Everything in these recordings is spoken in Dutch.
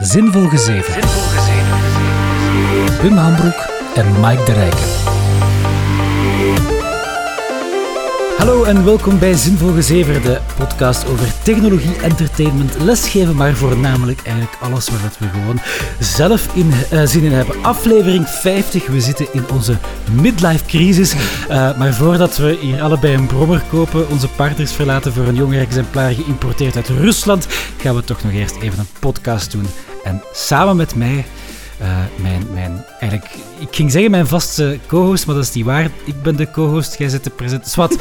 Zinvol Gezeven. Wim Hambroek en Mike de Rijken. Hallo en welkom bij Zinvol Gezever, de podcast over technologie, entertainment, lesgeven, maar voornamelijk eigenlijk alles waar we gewoon zelf in, uh, zin in hebben. Aflevering 50, we zitten in onze midlife crisis. Uh, maar voordat we hier allebei een brommer kopen, onze partners verlaten voor een jonger exemplaar geïmporteerd uit Rusland, gaan we toch nog eerst even een podcast doen. En samen met mij uh, mijn, mijn, eigenlijk, ik ging zeggen mijn vaste co-host, maar dat is niet waar. Ik ben de co-host, jij zit de present. Swat,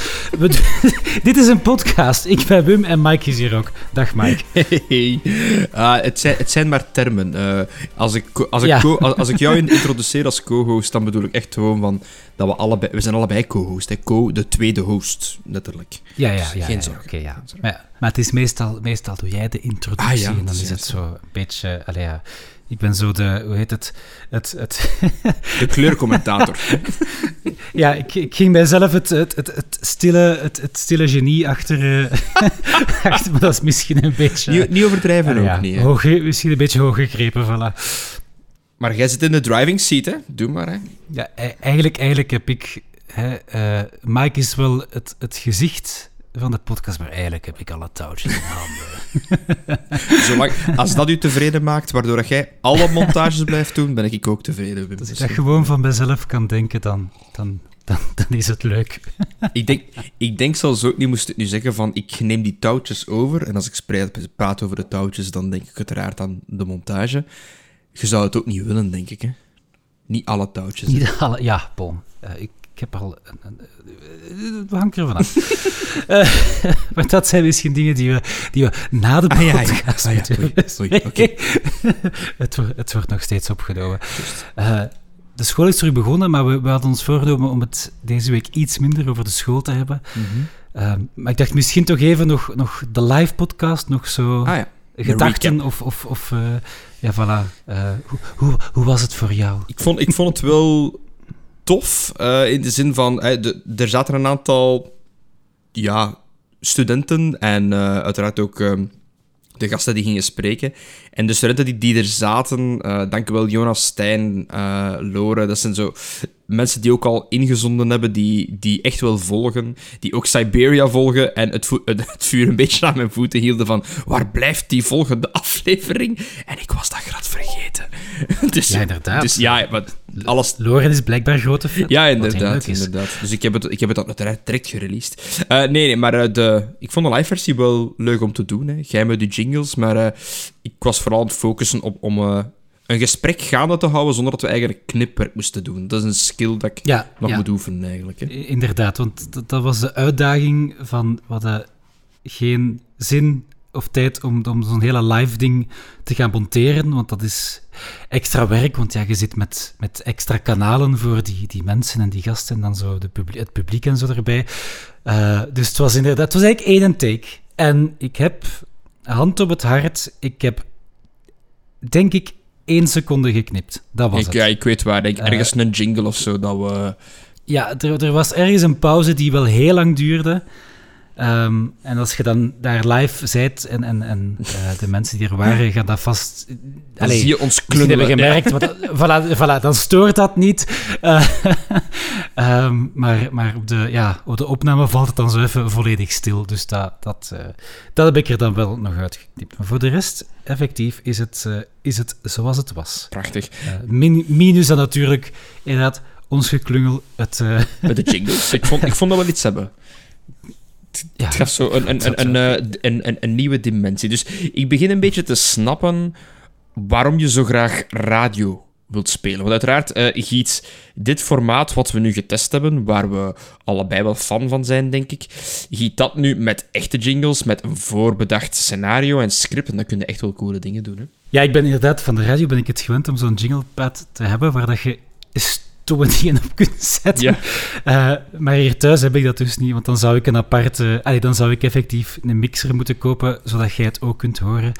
dit is een podcast. Ik ben Wim en Mike is hier ook. Dag Mike. Hey. Uh, het, zijn, het zijn maar termen. Uh, als, ik, als, ik ja. als ik jou introduceer als co-host, dan bedoel ik echt gewoon van dat we allebei... We zijn allebei co-host. Co, de tweede host, letterlijk. Ja, ja, ja. Geen zorgen. Okay, ja. Maar, maar, het is meestal, meestal doe jij de introductie ah, ja, en dan is het zo een beetje... Allee, ja, ik ben zo de, hoe heet het? het, het de kleurcommentator. ja, ik, ik ging mijzelf het, het, het, het, stille, het, het stille genie achter, uh, achter. Maar dat is misschien een beetje. Niet, niet overdrijven uh, ook niet. Hoog, misschien een beetje hoog gegrepen, voilà. Maar jij zit in de driving seat, hè? Doe maar, hè? Ja, e-, eigenlijk, eigenlijk heb ik. Hè, uh, Mike is wel het, het gezicht van de podcast, maar eigenlijk heb ik alle touwtjes in handen. Zolang, als dat u tevreden maakt, waardoor jij alle montages blijft doen, ben ik ook tevreden. Als ik dat gewoon van mezelf kan denken, dan, dan, dan, dan is het leuk. ik, denk, ik denk zelfs ook niet, moest het nu zeggen van ik neem die touwtjes over, en als ik praat over de touwtjes, dan denk ik uiteraard aan de montage. Je zou het ook niet willen, denk ik, hè? Niet alle touwtjes. Niet alle, ja, bon. Uh, ik, ik heb al. Een, een, het hangt er vanaf. uh, maar dat zijn misschien dingen die we, die we na de podcast ah, ja, ja. Ah, okay. het, het, wordt nog steeds opgenomen. Uh, de school is terug begonnen, maar we, we, hadden ons voorgenomen om het deze week iets minder over de school te hebben. Mm -hmm. uh, maar ik dacht misschien toch even nog, nog de live podcast, nog zo ah, ja. gedachten of, of, of ja, voilà. Hoe, hoe, hoe was het voor jou? Ik vond, ik vond het wel tof. Uh, in de zin van, er zaten een aantal ja, studenten en uh, uiteraard ook ehm, de gasten die gingen spreken. En de studenten die, die er zaten, dankjewel Jonas, Stijn, Lore, dat zijn zo mensen die ook al ingezonden hebben, die, die echt wel volgen, die ook Siberia volgen en het, het, vuur een beetje aan mijn voeten hielden van waar blijft die volgende aflevering? En ik was dat grad vergeten. dus, ja, inderdaad. Dus ja, maar alles... Loren is blijkbaar grote fan. Ja, inderdaad. inderdaad. Dus ik heb het, ik heb het uiteraard direct gereleased. Uh, nee, nee, maar uh, de, ik vond de live-versie wel leuk om te doen. Hè. Jij met de jingles, maar uh, ik was vooral aan het focussen op, om een gesprek gaande te houden zonder dat we eigenlijk knipwerk moesten doen. Dat is een skill dat ik nog moet oefenen, eigenlijk. Hè. Inderdaad, want dat, dat, was de uitdaging van... We hadden geen zin of tijd om, om zo'n hele live ding te gaan monteren, want dat is extra werk, want ja, je zit met, met extra kanalen voor die, die mensen en die gasten en dan zo de publiek, het publiek en zo erbij. Uh, dus het was inderdaad... Het was eigenlijk één take. En ik heb, hand op het hart, ik heb, denk ik, één seconde geknipt. Dat was ik, het. Ja, ik weet waar. Ik, ergens uh, een jingle of zo dat we... Ja, er, er was ergens een pauze die wel heel lang duurde. Um, en als je dan daar live bent en, en, en uh, de mensen die er waren gaan dat vast... Dan zie je ons klungelen. hebben gemerkt, ja. voilà, voilà, dan stoort dat niet. Uh, um, maar maar op, de, ja, op de opname valt het dan zo even volledig stil. Dus dat, dat, uh, dat heb ik er dan wel nog uitgeknipt. Maar voor de rest, effectief, is het, is het zoals het was. Prachtig. Min, minus dan natuurlijk, inderdaad, ons geklungel. Het, Met de jingles. Ik vond, ik vond dat wel iets hebben ja, het gaf zo een, een, een, een, een, een, een nieuwe dimensie. Dus ik begin een beetje te snappen waarom je zo graag radio wilt spelen. Want uiteraard, uh, Giet, dit formaat wat we nu getest hebben, waar we allebei wel fan van zijn, denk ik, giet dat nu met echte jingles, met een voorbedacht scenario en script, en dan kun je echt wel coole dingen doen. Hè? Ja, ik ben inderdaad, van de radio ben ik het gewend om zo'n jinglepad te hebben, waar dat je stomme dingen op kunt zetten. Ja. Uh, maar hier thuis heb ik dat dus niet, want dan zou ik een aparte... Allee, dan zou ik effectief een mixer moeten kopen, zodat jij het ook kunt horen.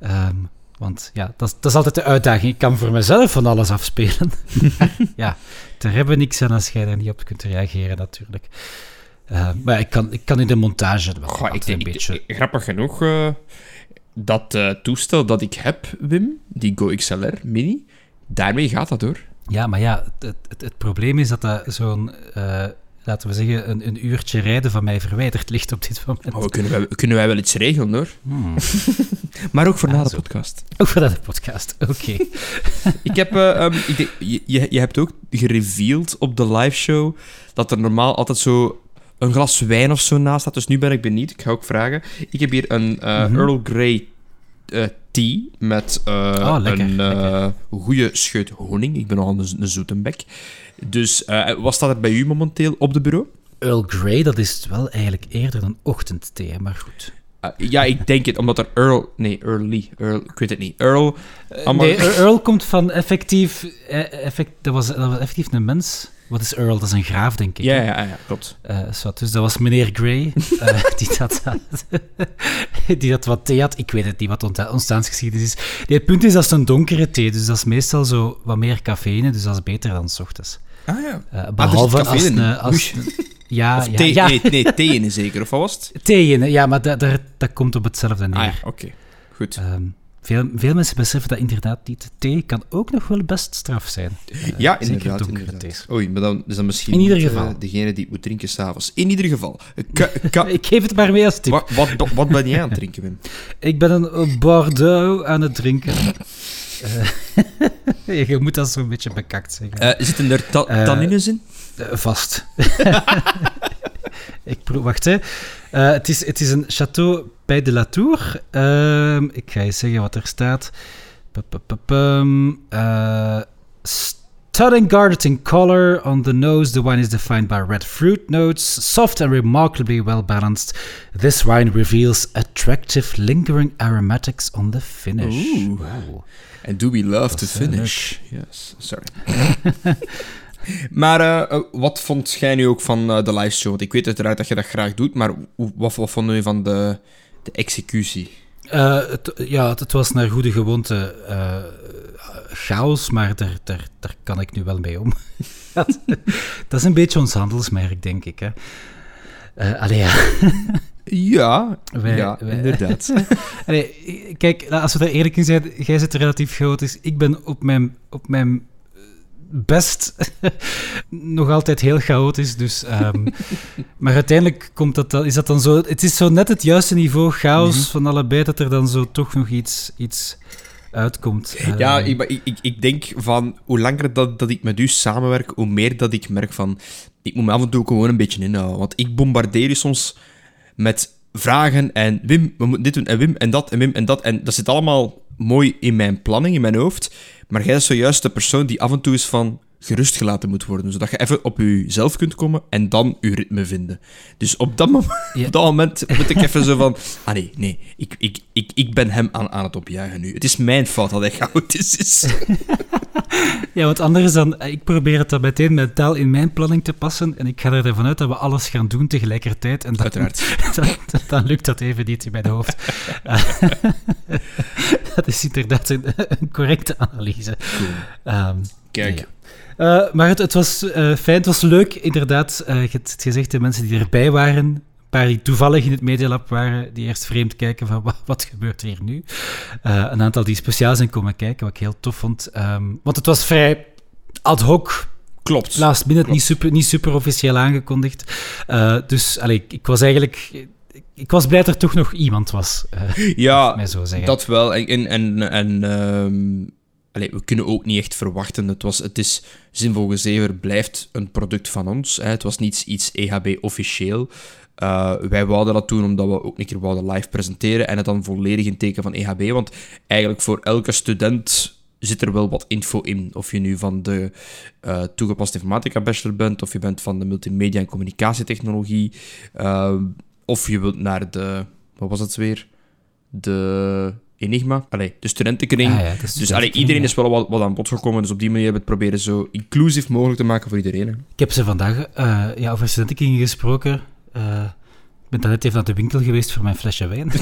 Um, want ja, dat, dat, is altijd de uitdaging. Ik kan voor mezelf van alles afspelen. ja, daar hebben we niks aan als jij daar niet op kunt reageren, natuurlijk. Uh, maar ik kan, ik kan in de montage wel Goh, ik een beetje... grappig genoeg... Uh dat eh, toestel dat ik heb, Wim, die Go XLR Mini, daarmee gaat dat door. Ja, maar ja, het, het, het probleem is dat dat zo'n, eh, laten we zeggen, een, een uurtje rijden van mij verwijderd ligt op dit moment. Oh, kunnen, wij, kunnen wij wel iets regelen, hoor. Hmm. Maar ook voor Ah, na de zo. podcast. Ook voor de podcast, oké. Ik heb, eh, ehm, ik denk- je, je, hebt ook gereveeld op de live show dat er normaal altijd zo een glas wijn of zo naast staat. Dus nu ben ik benieuwd. Ik ga ook vragen. Ik heb hier een eh, Mhm. Earl Grey eh, tea met eh, Oh, lekker, een lekker. goede scheut honing. Ik ben nogal een, een zoetenbek. Dus eh, wat staat er bij u momenteel op de bureau? Earl Grey, dat is wel eigenlijk eerder een ochtendthee, maar goed. Eh, ja, ik denk het, omdat er Earl... Nee, Early. Earl, ik weet het niet. Earl... Nee, Ear- Earl komt van effectief, eh, effect, dat, was, dat was effectief een mens. Wat is Earl? Dat is een graaf, denk ik. ja, ja, ja, klopt. Eh, zwart, dus dat was meneer Grey, eh, die, dat, die dat wat thee had. Ik weet het niet wat ont- ontstaansgeschiedenis is. Nee, het punt is dat is een donkere thee, dus dat is meestal zo wat meer cafeïne, dus dat is beter dan s ochtends. Ah ja. Eh, behalve cafeïne als, in. een, als ja, Of ja, thee, ja, nee, nee, thee in zeker, of wat was het? thee in, ja, maar dat, dat, dat komt op hetzelfde neer. Ah ja, oké. Goed. Ehm, veel, veel mensen beseffen dat inderdaad niet. Thee kan ook nog wel best straf zijn. Eh, ja, zeker inderdaad. donkere thees. Oei, maar dan is dat misschien In ieder niet, geval. eh, degene die het moet drinken s'avonds. In ieder geval. Ka- ka- Ik geef het maar mee als tip. wat, wat, wat ben jij aan het drinken, Wim? Ik ben een Bordeaux aan het drinken. Eh, je moet dat zo'n beetje bekakt zeggen. Eh, zitten er ta- Eh, tannines in? Eh, vast. Ik wacht, hè. Eh, het, is, het is een Château bij de Latour. Ehm, ik ga je zeggen wat er staat. Pum-pum-pum-pum. Eh, Stunning guarded in color. On the nose, the wine is defined by red fruit notes. Soft and remarkably well balanced. This wine reveals attractive, lingering aromatics on the finish. Wow. And do we love to is, finish? Yes, sorry. maar eh, eh, wat vond jij nu ook van eh, de live show? Want ik weet uiteraard dat je dat graag doet, maar wat, wat vond je van de, de executie? Het, ja, het, het was naar goede gewoonte chaos, maar daar, daar, daar kan ik nu wel mee om. dat, dat is een beetje ons handelsmerk, denk ik. Hè. Allee, ja. Ja, Wij- ja wij- inderdaad. Allee, kijk, als we daar eerlijk in zijn, jij zit relatief chaotisch. Ik ben op mijn, op mijn best nog altijd heel chaotisch. Dus, ehm, maar uiteindelijk komt dat, is dat dan zo... Het is zo net het juiste niveau chaos Mhm. van allebei, dat er dan zo toch nog iets, iets uitkomt. Ja, Ehm, ik, ik, ik, denk van hoe langer dat, dat ik met u samenwerk, hoe meer dat ik merk van ik moet me af en toe gewoon een beetje inhouden. Want ik bombardeer je soms met vragen en Wim, we moeten dit doen en Wim en dat en Wim en dat. En dat zit allemaal mooi in mijn planning, in mijn hoofd. Maar jij is zojuist de persoon die af en toe is van gerustgelaten moet worden. Zodat je even op jezelf kunt komen en dan je ritme vinden. Dus op dat, moment, Ja. op dat moment moet ik even zo van... Ah nee, nee, ik, ik, ik, ik ben hem aan, aan het opjagen nu. Het is mijn fout dat hij chaotisch is. Ja, want anders dan... Ik probeer het dan meteen mentaal in mijn planning te passen en ik ga ervan uit dat we alles gaan doen tegelijkertijd. En dan, Uiteraard. dan, dan lukt dat even niet in mijn hoofd. Eh, dat is inderdaad een, een correcte analyse. Ehm, Kijk. ja. Eh, maar het, het was eh, fijn, het was leuk, inderdaad. Eh, je hebt het gezegd, de mensen die erbij waren, een paar die toevallig in het Medialab waren, die eerst vreemd kijken van wat, wat gebeurt er hier nu. Een aantal die speciaal zijn komen kijken, wat ik heel tof vond. Ehm, want het was vrij ad hoc, Klopt. last minute, Klopt. niet super, niet super officieel aangekondigd. Dus allee, ik, ik was eigenlijk... Ik, was blij dat er toch nog iemand was, Ja, mij zo zeggen. dat wel. En, en, en, en ehm, we kunnen ook niet echt verwachten. Het, was, het is, Zinvol Gezever blijft een product van ons. Het was niet iets EHB officieel. Eh, wij wouden dat doen omdat we ook een keer wouden live presenteren en het dan volledig in teken van EHB. Want eigenlijk voor elke student zit er wel wat info in. Of je nu van de eh, toegepaste informatica bachelor bent, of je bent van de multimedia en communicatietechnologie, eh, of je wilt naar de... Wat was het weer? De Enigma. Allee, de studentenkring. Ah ja, dus allee, iedereen is wel wat, wat aan bod gekomen. Dus op die manier hebben we het proberen zo inclusief mogelijk te maken voor iedereen. Hè. Ik heb ze vandaag eh, ja, over studentenkringen gesproken. Eh, ik ben net even naar de winkel geweest voor mijn flesje wijn.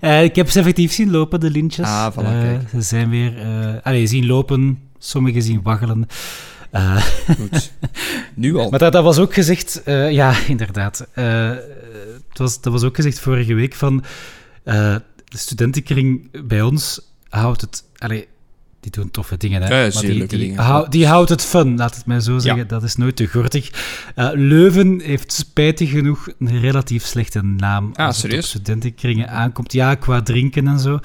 Eh, ik heb ze effectief zien lopen, de lintjes. Ah, voilà, ze zijn weer... allee, zien lopen, sommigen zien waggelen. Goed. nu al. maar dat, dat was ook gezegd... ja, inderdaad. Eh, het was, dat was ook gezegd vorige week van eh, de studentenkring bij ons houdt het. Allee, die doen toffe dingen, hè? Ja, maar die, die, dingen. hou- die houdt het fun, laat het mij zo zeggen. Dat is nooit te gortig. Eh, Leuven heeft spijtig genoeg een relatief slechte naam Ah, als het op studentenkringen aankomt. Ja, qua drinken en zo.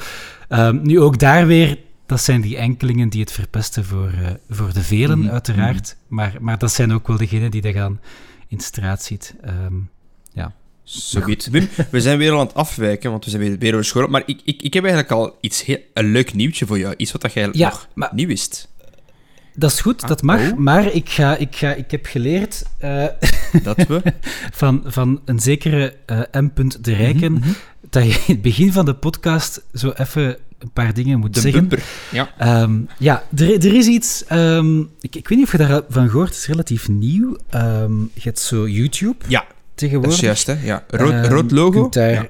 Ehm, nu ook daar weer, dat zijn die enkelingen die het verpesten voor, eh, voor de velen, Mhm, uiteraard. Maar, maar dat zijn ook wel degenen die dat gaan in straat ziet. Ehm, Zoiets. Wim, we zijn weer al aan het afwijken, want we zijn weer, weer over school. Maar ik, ik, ik heb eigenlijk al iets heel, een leuk nieuwtje voor jou. Iets wat dat jij Ja, nog maar- niet wist. dat is goed, Ah, dat mag. oh. Maar ik, ga, ik, ga, ik heb geleerd eh, Dat we... van, van een zekere eh, M. de Rijken Mhm, dat je in het begin van de podcast zo even een paar dingen moet De zeggen. bumper. Ja. Ehm, ja, er, er is iets. ehm, ik, ik weet niet of je daarvan gehoord Het is relatief nieuw. Ehm, je hebt zo YouTube Ja, dat tegenwoordig. is juist, hè. Ja. Rood, Ehm, rood logo. daar- Ja.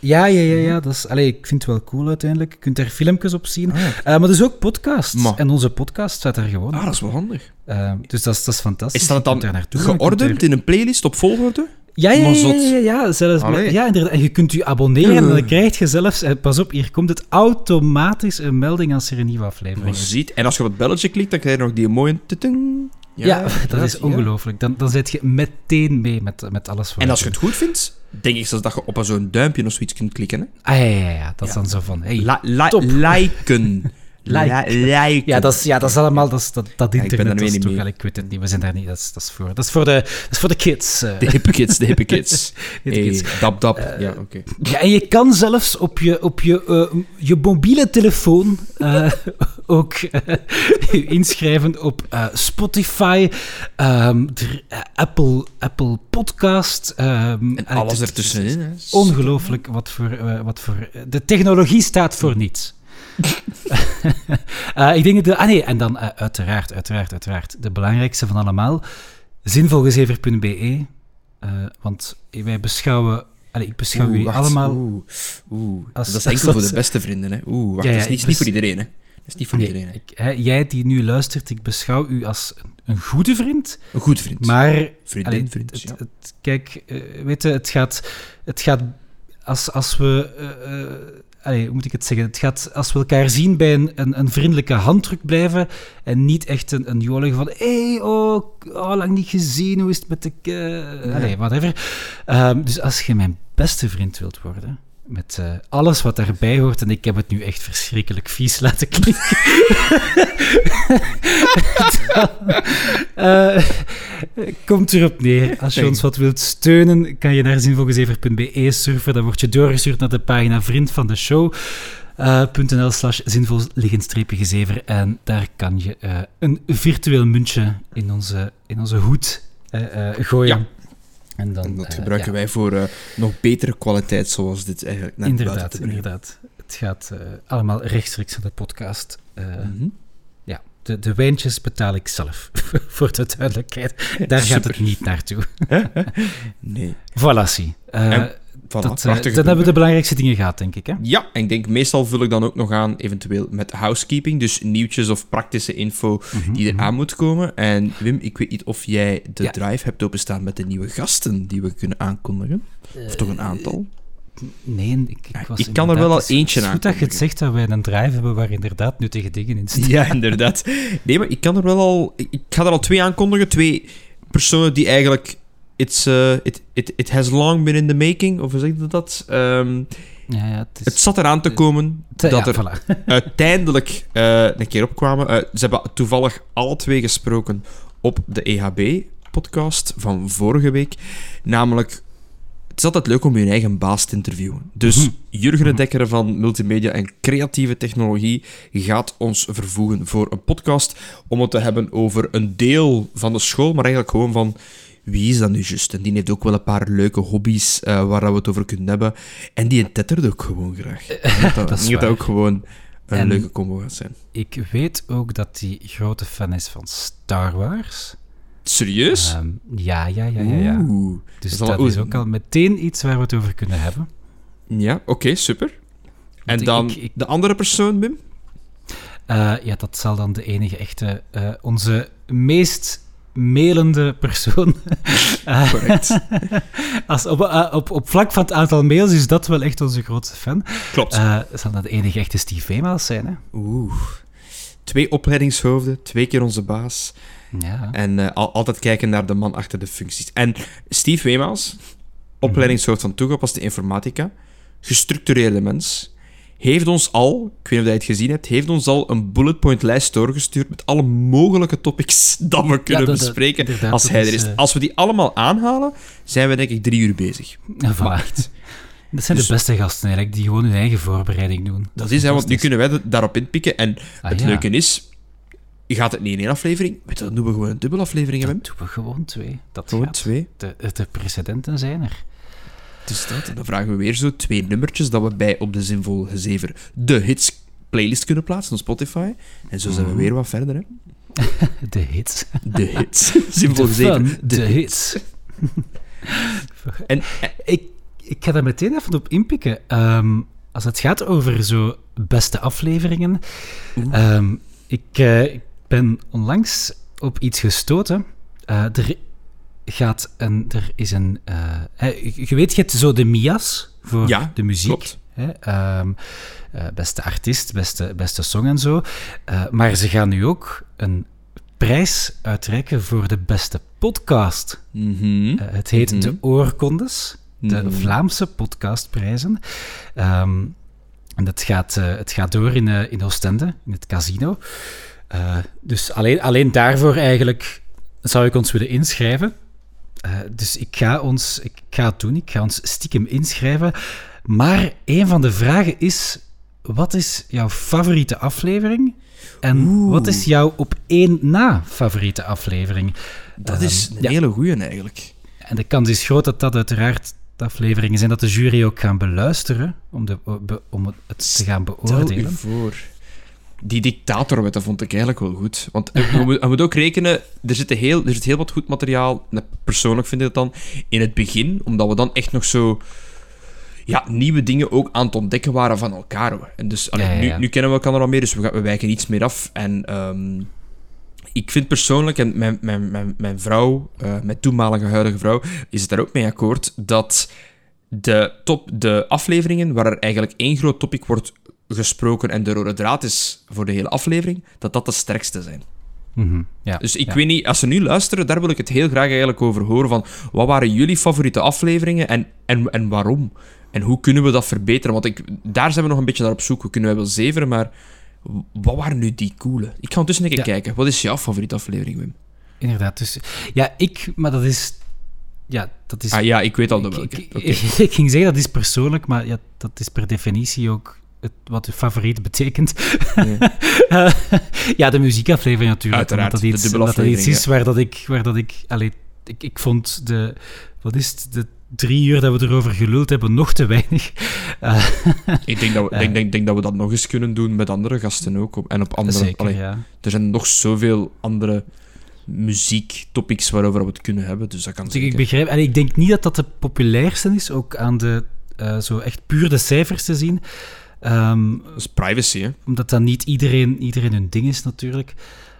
Ja, ja, ja. ja dat is, allee, ik vind het wel cool uiteindelijk. Je kunt daar filmpjes op zien. Ah, ja. Eh, maar dus ook podcasts. Ma. En onze podcast staat daar gewoon. Ah, dat is wel handig. Ehm, dus dat is, dat is fantastisch. Is dat dan Geordend in een playlist op volgorde? Ja, ja, ja, ja, zelfs met- ja, inderdaad. En je kunt je abonneren en dan krijg je zelfs, eh, pas op, hier komt het automatisch een melding als er een nieuwe aflevering is. ziet. En als je op het belletje klikt, dan krijg je nog die mooie... tutung. Ja, dat is ongelooflijk. Dan, dan zit je meteen mee met, met alles wat En als je het goed vindt, denk ik zelfs dat je op zo'n duimpje of zoiets kunt klikken. Hè? Ah, ja, ja, ja. Dat is dan zo van... Hey. La- liken. Like. Ja, dat is, ja, dat is allemaal... Dat, is, dat, dat Ja, ik ben dat niet Ik weet het niet, we zijn daar niet... Dat is, dat is, voor, dat is, voor, de, dat is voor de kids. eh. De hippe kids, de hippe kids. De Hey, kids. dap, dap. ja, oké. Ja, en je kan zelfs op je, op je, eh, je mobiele telefoon eh, ook inschrijven op eh, Spotify, eh, Apple, Apple Podcast. ehm, En alles ertussenin. Ongelooflijk wat voor, wat voor... De technologie staat voor niets. Eh, ik denk dat... De, ah nee, en dan eh, uiteraard, uiteraard, uiteraard. De belangrijkste van allemaal, zinvolgezever.be. eh, want wij beschouwen... Allee, ik beschouw Oeh, jullie wacht. allemaal... Oeh, oeh. Als- dat is enkel als- voor de beste vrienden. Hè. Oeh, wacht. Ja, ja, dat is niet, voor iedereen. Hè. Dat is niet voor Nee, iedereen. Ik, hè, jij die nu luistert, ik beschouw u als een, goede vriend, Een goed vriend. maar Vriendin, allee, vriend. het, ja. het- kijk, weet je, het gaat, het gaat als, als we, allee, hoe moet ik het zeggen, het gaat als we elkaar zien bij een, een, een vriendelijke handdruk blijven en niet echt een, een jolige van, hé, hey, oh, oh, lang niet gezien, hoe is het met de, uh, allee, whatever. Ehm, dus als je mijn beste vriend wilt worden, met eh, alles wat daarbij hoort. En ik heb het nu echt verschrikkelijk vies laten klinken. Dan, eh, komt erop neer. Als je ons wat wilt steunen, kan je naar zinvolgezever.be surfen. Dan word je doorgestuurd naar de pagina vriend van de show. Uh, slash zinvol gezever en daar kan je een virtueel muntje in onze, in onze hoed gooien. Ja. En, dan, en dat gebruiken ja. wij voor uh, nog betere kwaliteit, zoals dit eigenlijk net Inderdaad, inderdaad. Het gaat uh, allemaal rechtstreeks naar de podcast. Mm -hmm. Ja, de, de wijntjes betaal ik zelf, voor de duidelijkheid. Daar gaat het niet naartoe. nee. Voilà, zie. En, Voilà, dat, dan hebben we de belangrijkste dingen gehad, denk ik. Hè? Ja, en ik denk meestal vul ik dan ook nog aan, eventueel met housekeeping. Dus nieuwtjes of praktische info mm -hmm, die eraan moet komen. En Wim, ik weet niet of jij de ja. drive hebt openstaan met de nieuwe gasten die we kunnen aankondigen. Uh, of toch een aantal? Nee, ik, ik, was ik kan er wel al eentje aan. Het is goed dat je het zegt dat wij een drive hebben waar inderdaad nuttige dingen in staan. Ja, inderdaad. Nee, maar ik kan er wel al... Ik ga er al twee aankondigen. Twee personen die eigenlijk it's, uh, it, it, it has long been in the making, of hoe zeg je dat? Um, ja, ja, het, is... het zat eraan te komen te, dat ja, er voilà. uiteindelijk uh, een keer opkwamen. Uh, ze hebben toevallig alle twee gesproken op de EHB-podcast van vorige week. Namelijk, het is altijd leuk om je eigen baas te interviewen. Dus -hmm. Jurgen de Dekker van Multimedia en Creatieve Technologie gaat ons vervoegen voor een podcast om het te hebben over een deel van de school, maar eigenlijk gewoon van wie is dat nu juist? En die heeft ook wel een paar leuke hobby's uh, waar we het over kunnen hebben. En die tettert ook gewoon graag. Dat, dat, dat, dat ook gewoon een en leuke combo gaat zijn. Ik weet ook dat hij grote fan is van Star Wars. Serieus? Um, ja, ja, ja, ja. ja. Oeh, dus dat, dat is ook al meteen iets waar we het over kunnen hebben. Ja, oké, okay, super. En dan ik, ik, de andere persoon, Wim? Uh, ja, dat zal dan de enige echte... Uh, onze meest mailende persoon. Eh, Correct. Als op, eh, op, op vlak van het aantal mails is dat wel echt onze grootste fan. Klopt. Eh zal dat de enige echte Steve Emails zijn, hè? Oeh. Twee opleidingshoofden, twee keer onze baas. Ja. En eh, al- altijd kijken naar de man achter de functies. En Steve Wemaels, opleidingshoofd van toegepaste informatica, gestructureerde mens, heeft ons al, ik weet niet of je het gezien hebt, heeft ons al een bullet point lijst doorgestuurd met alle mogelijke topics dat we kunnen dat- dat- bespreken als dat hij er is. eh, Als we die allemaal aanhalen, zijn we denk ik drie uur bezig. Maar echt. Dat zijn Dus- de beste gasten eigenlijk, die gewoon hun eigen voorbereiding doen. Dat is, hè, want nu kunnen wij daarop inpikken. En Ah, het ja. leuke is, je gaat het niet in één aflevering, je, dan doen we gewoon een dubbele aflevering. Dan Wim. doen we gewoon twee. Dat Gewoon twee. De, de precedenten zijn er. Dus dat. En dan vragen we weer zo twee nummertjes dat we bij op de Zinvol Gezever de hits playlist kunnen plaatsen op Spotify. En zo zijn we Mhm. weer wat verder, hè. De hits. De hits. Zinvol De Gezever. de hits. En, en- Ik, ik ga daar meteen even op inpikken. Ehm, als het gaat over zo beste afleveringen. ehm, ik, eh, ik ben onlangs op iets gestoten. Eh, er gaat een... Er is een... eh, je weet, je hebt zo de Mia's voor Ja, de muziek. klopt. Hè, ehm, eh, beste artiest, beste, beste song en zo. Eh, maar ze gaan nu ook een prijs uitreiken voor de beste podcast. Mhm. Het heet Mhm. De Oorkondes, de Mhm. Vlaamse podcastprijzen. Ehm, en dat gaat, het gaat door in, in Oostende, in het casino. Dus alleen, alleen daarvoor eigenlijk zou ik ons willen inschrijven. Eh, dus ik ga, ons, ik ga het doen, ik ga ons stiekem inschrijven. Maar een van de vragen is, wat is jouw favoriete aflevering? En Oeh. wat is jouw op één na favoriete aflevering? dat Ehm, is een ja. hele goeie eigenlijk. En de kans is groot dat dat uiteraard de afleveringen zijn dat de jury ook gaan beluisteren om, de, om het te gaan Stel u beoordelen. voor. Die dictatorwetten vond ik eigenlijk wel goed. Want we, moet- we moeten ook rekenen, er zit, heel, er zit heel wat goed materiaal, persoonlijk vind ik dat dan, in het begin, omdat we dan echt nog zo ja, nieuwe dingen ook aan het ontdekken waren van elkaar. hoor. En dus, allee, Ja, ja, ja. Nu, nu kennen we elkaar al meer, dus we, gaan, we wijken iets meer af. En ehm, ik vind persoonlijk, en mijn, mijn, mijn, mijn vrouw, eh, mijn toenmalige huidige vrouw, is het daar ook mee akkoord, dat de, top, de afleveringen waar er eigenlijk één groot topic wordt gesproken en de rode draad is voor de hele aflevering, dat dat de sterkste zijn. Mhm, ja, Dus ik ja. weet niet, als ze nu luisteren, daar wil ik het heel graag eigenlijk over horen. Van, wat waren jullie favoriete afleveringen en, en, en waarom? En hoe kunnen we dat verbeteren? Want ik, daar zijn we nog een beetje naar op zoek. We kunnen wel zeveren, maar wat waren nu die coole? Ik ga ondertussen een keer Ja. kijken. Wat is jouw favoriete aflevering, Wim? Inderdaad. Dus, ja, ik, maar dat is. Ja, dat is. Ah ja, ik weet al de welke. ik, ik ging zeggen dat is persoonlijk, maar ja, dat is per definitie ook het, wat je favoriet betekent. Nee. Eh, ja, de muziekaflevering natuurlijk. Uiteraard, dat iets, dat iets is waar dat ik... Waar dat ik, allee, ik, ik vond de... Wat is het? De drie uur dat we erover geluld hebben, nog te weinig. Eh, Ik denk dat, we, Eh. denk, denk, denk dat we dat nog eens kunnen doen met andere gasten ook. Op, en op andere... zeker, allee, ja. Er zijn nog zoveel andere muziektopics waarover we het kunnen hebben. Dus dat kan ik, zeker. ik begrijp... allee, ik denk niet dat dat de populairste is, ook aan de... zo echt puur de cijfers te zien. Ehm, Dat is privacy, hè. omdat dat niet iedereen, iedereen hun ding is, natuurlijk.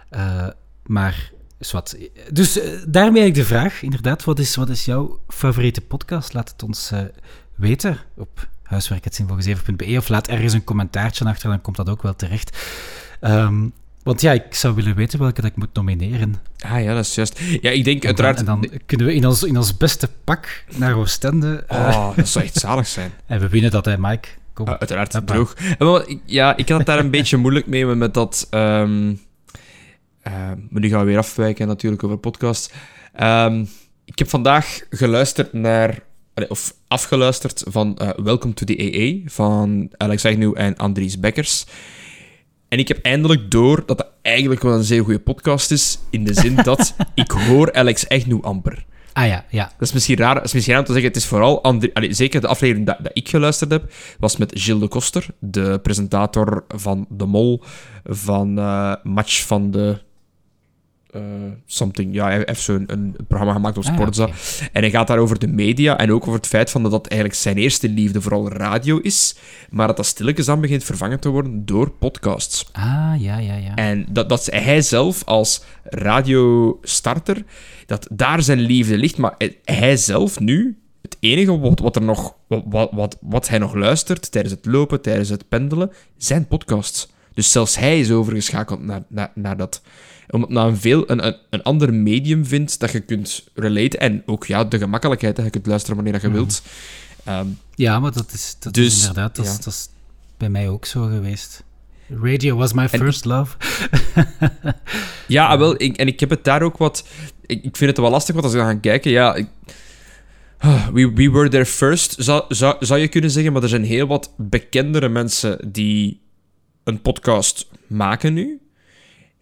Eh, maar, is wat. Dus eh, daarmee eigenlijk de vraag, inderdaad, wat is, wat is jouw favoriete podcast? Laat het ons eh, weten op huiswerk.zinvolgezeven.be of laat ergens een commentaartje achter, dan komt dat ook wel terecht. Ehm, want ja, ik zou willen weten welke dat ik moet nomineren. Ah ja, dat is juist. Ja, ik denk En dan, uiteraard... en dan kunnen we in ons, in ons beste pak naar Oostende. Oh, dat zou echt zalig zijn. En we winnen dat, hè, Mike. Uh, uiteraard Hoppa. droog. Wel, ik- Ja, ik had het daar een beetje moeilijk mee met dat... ehm, eh, maar nu gaan we weer afwijken natuurlijk over podcast. Ehm, ik heb vandaag geluisterd naar... Of afgeluisterd van eh, Welcome to the AA van Alex Agnew en Andries Bekkers. En ik heb eindelijk door dat dat eigenlijk wel een zeer goede podcast is. In de zin dat ik hoor Alex Agnew amper. Ah ja, ja. Dat is misschien raar, misschien raar om te zeggen. Het is vooral... Zeker de aflevering dat, dat ik geluisterd heb, was met Gilles de Koster, de presentator van De Mol, van eh, Match van de eh, something. Ja, hij heeft zo'n een, programma gemaakt op Ah, Sportza. En hij gaat daar over de media en ook over het feit van dat dat eigenlijk zijn eerste liefde vooral radio is, maar dat dat stilletjes aan begint vervangen te worden door podcasts. Ah, ja, ja, ja. En dat, dat hij zelf als radiostarter, dat daar zijn liefde ligt. Maar hij zelf nu, het enige wat, wat, er nog, wat, wat, wat hij nog luistert tijdens het lopen, tijdens het pendelen, zijn podcasts. Dus zelfs hij is overgeschakeld naar, naar, naar dat. Omdat nou een, veel, een, een, een ander medium vindt dat je kunt relaten. En ook ja, de gemakkelijkheid, dat je kunt luisteren wanneer dat je wilt. Ehm, Ja, maar dat is, dat Dus, is inderdaad, dat, ja. dat is bij mij ook zo geweest. Radio was my En- first love. Ja, wel, ik, en ik heb het daar ook wat... Ik, ik vind het wel lastig, want als we gaan kijken, ja... Ik, Ah, we, we were there first, zou, zou, zou je kunnen zeggen, maar er zijn heel wat bekendere mensen die een podcast maken nu.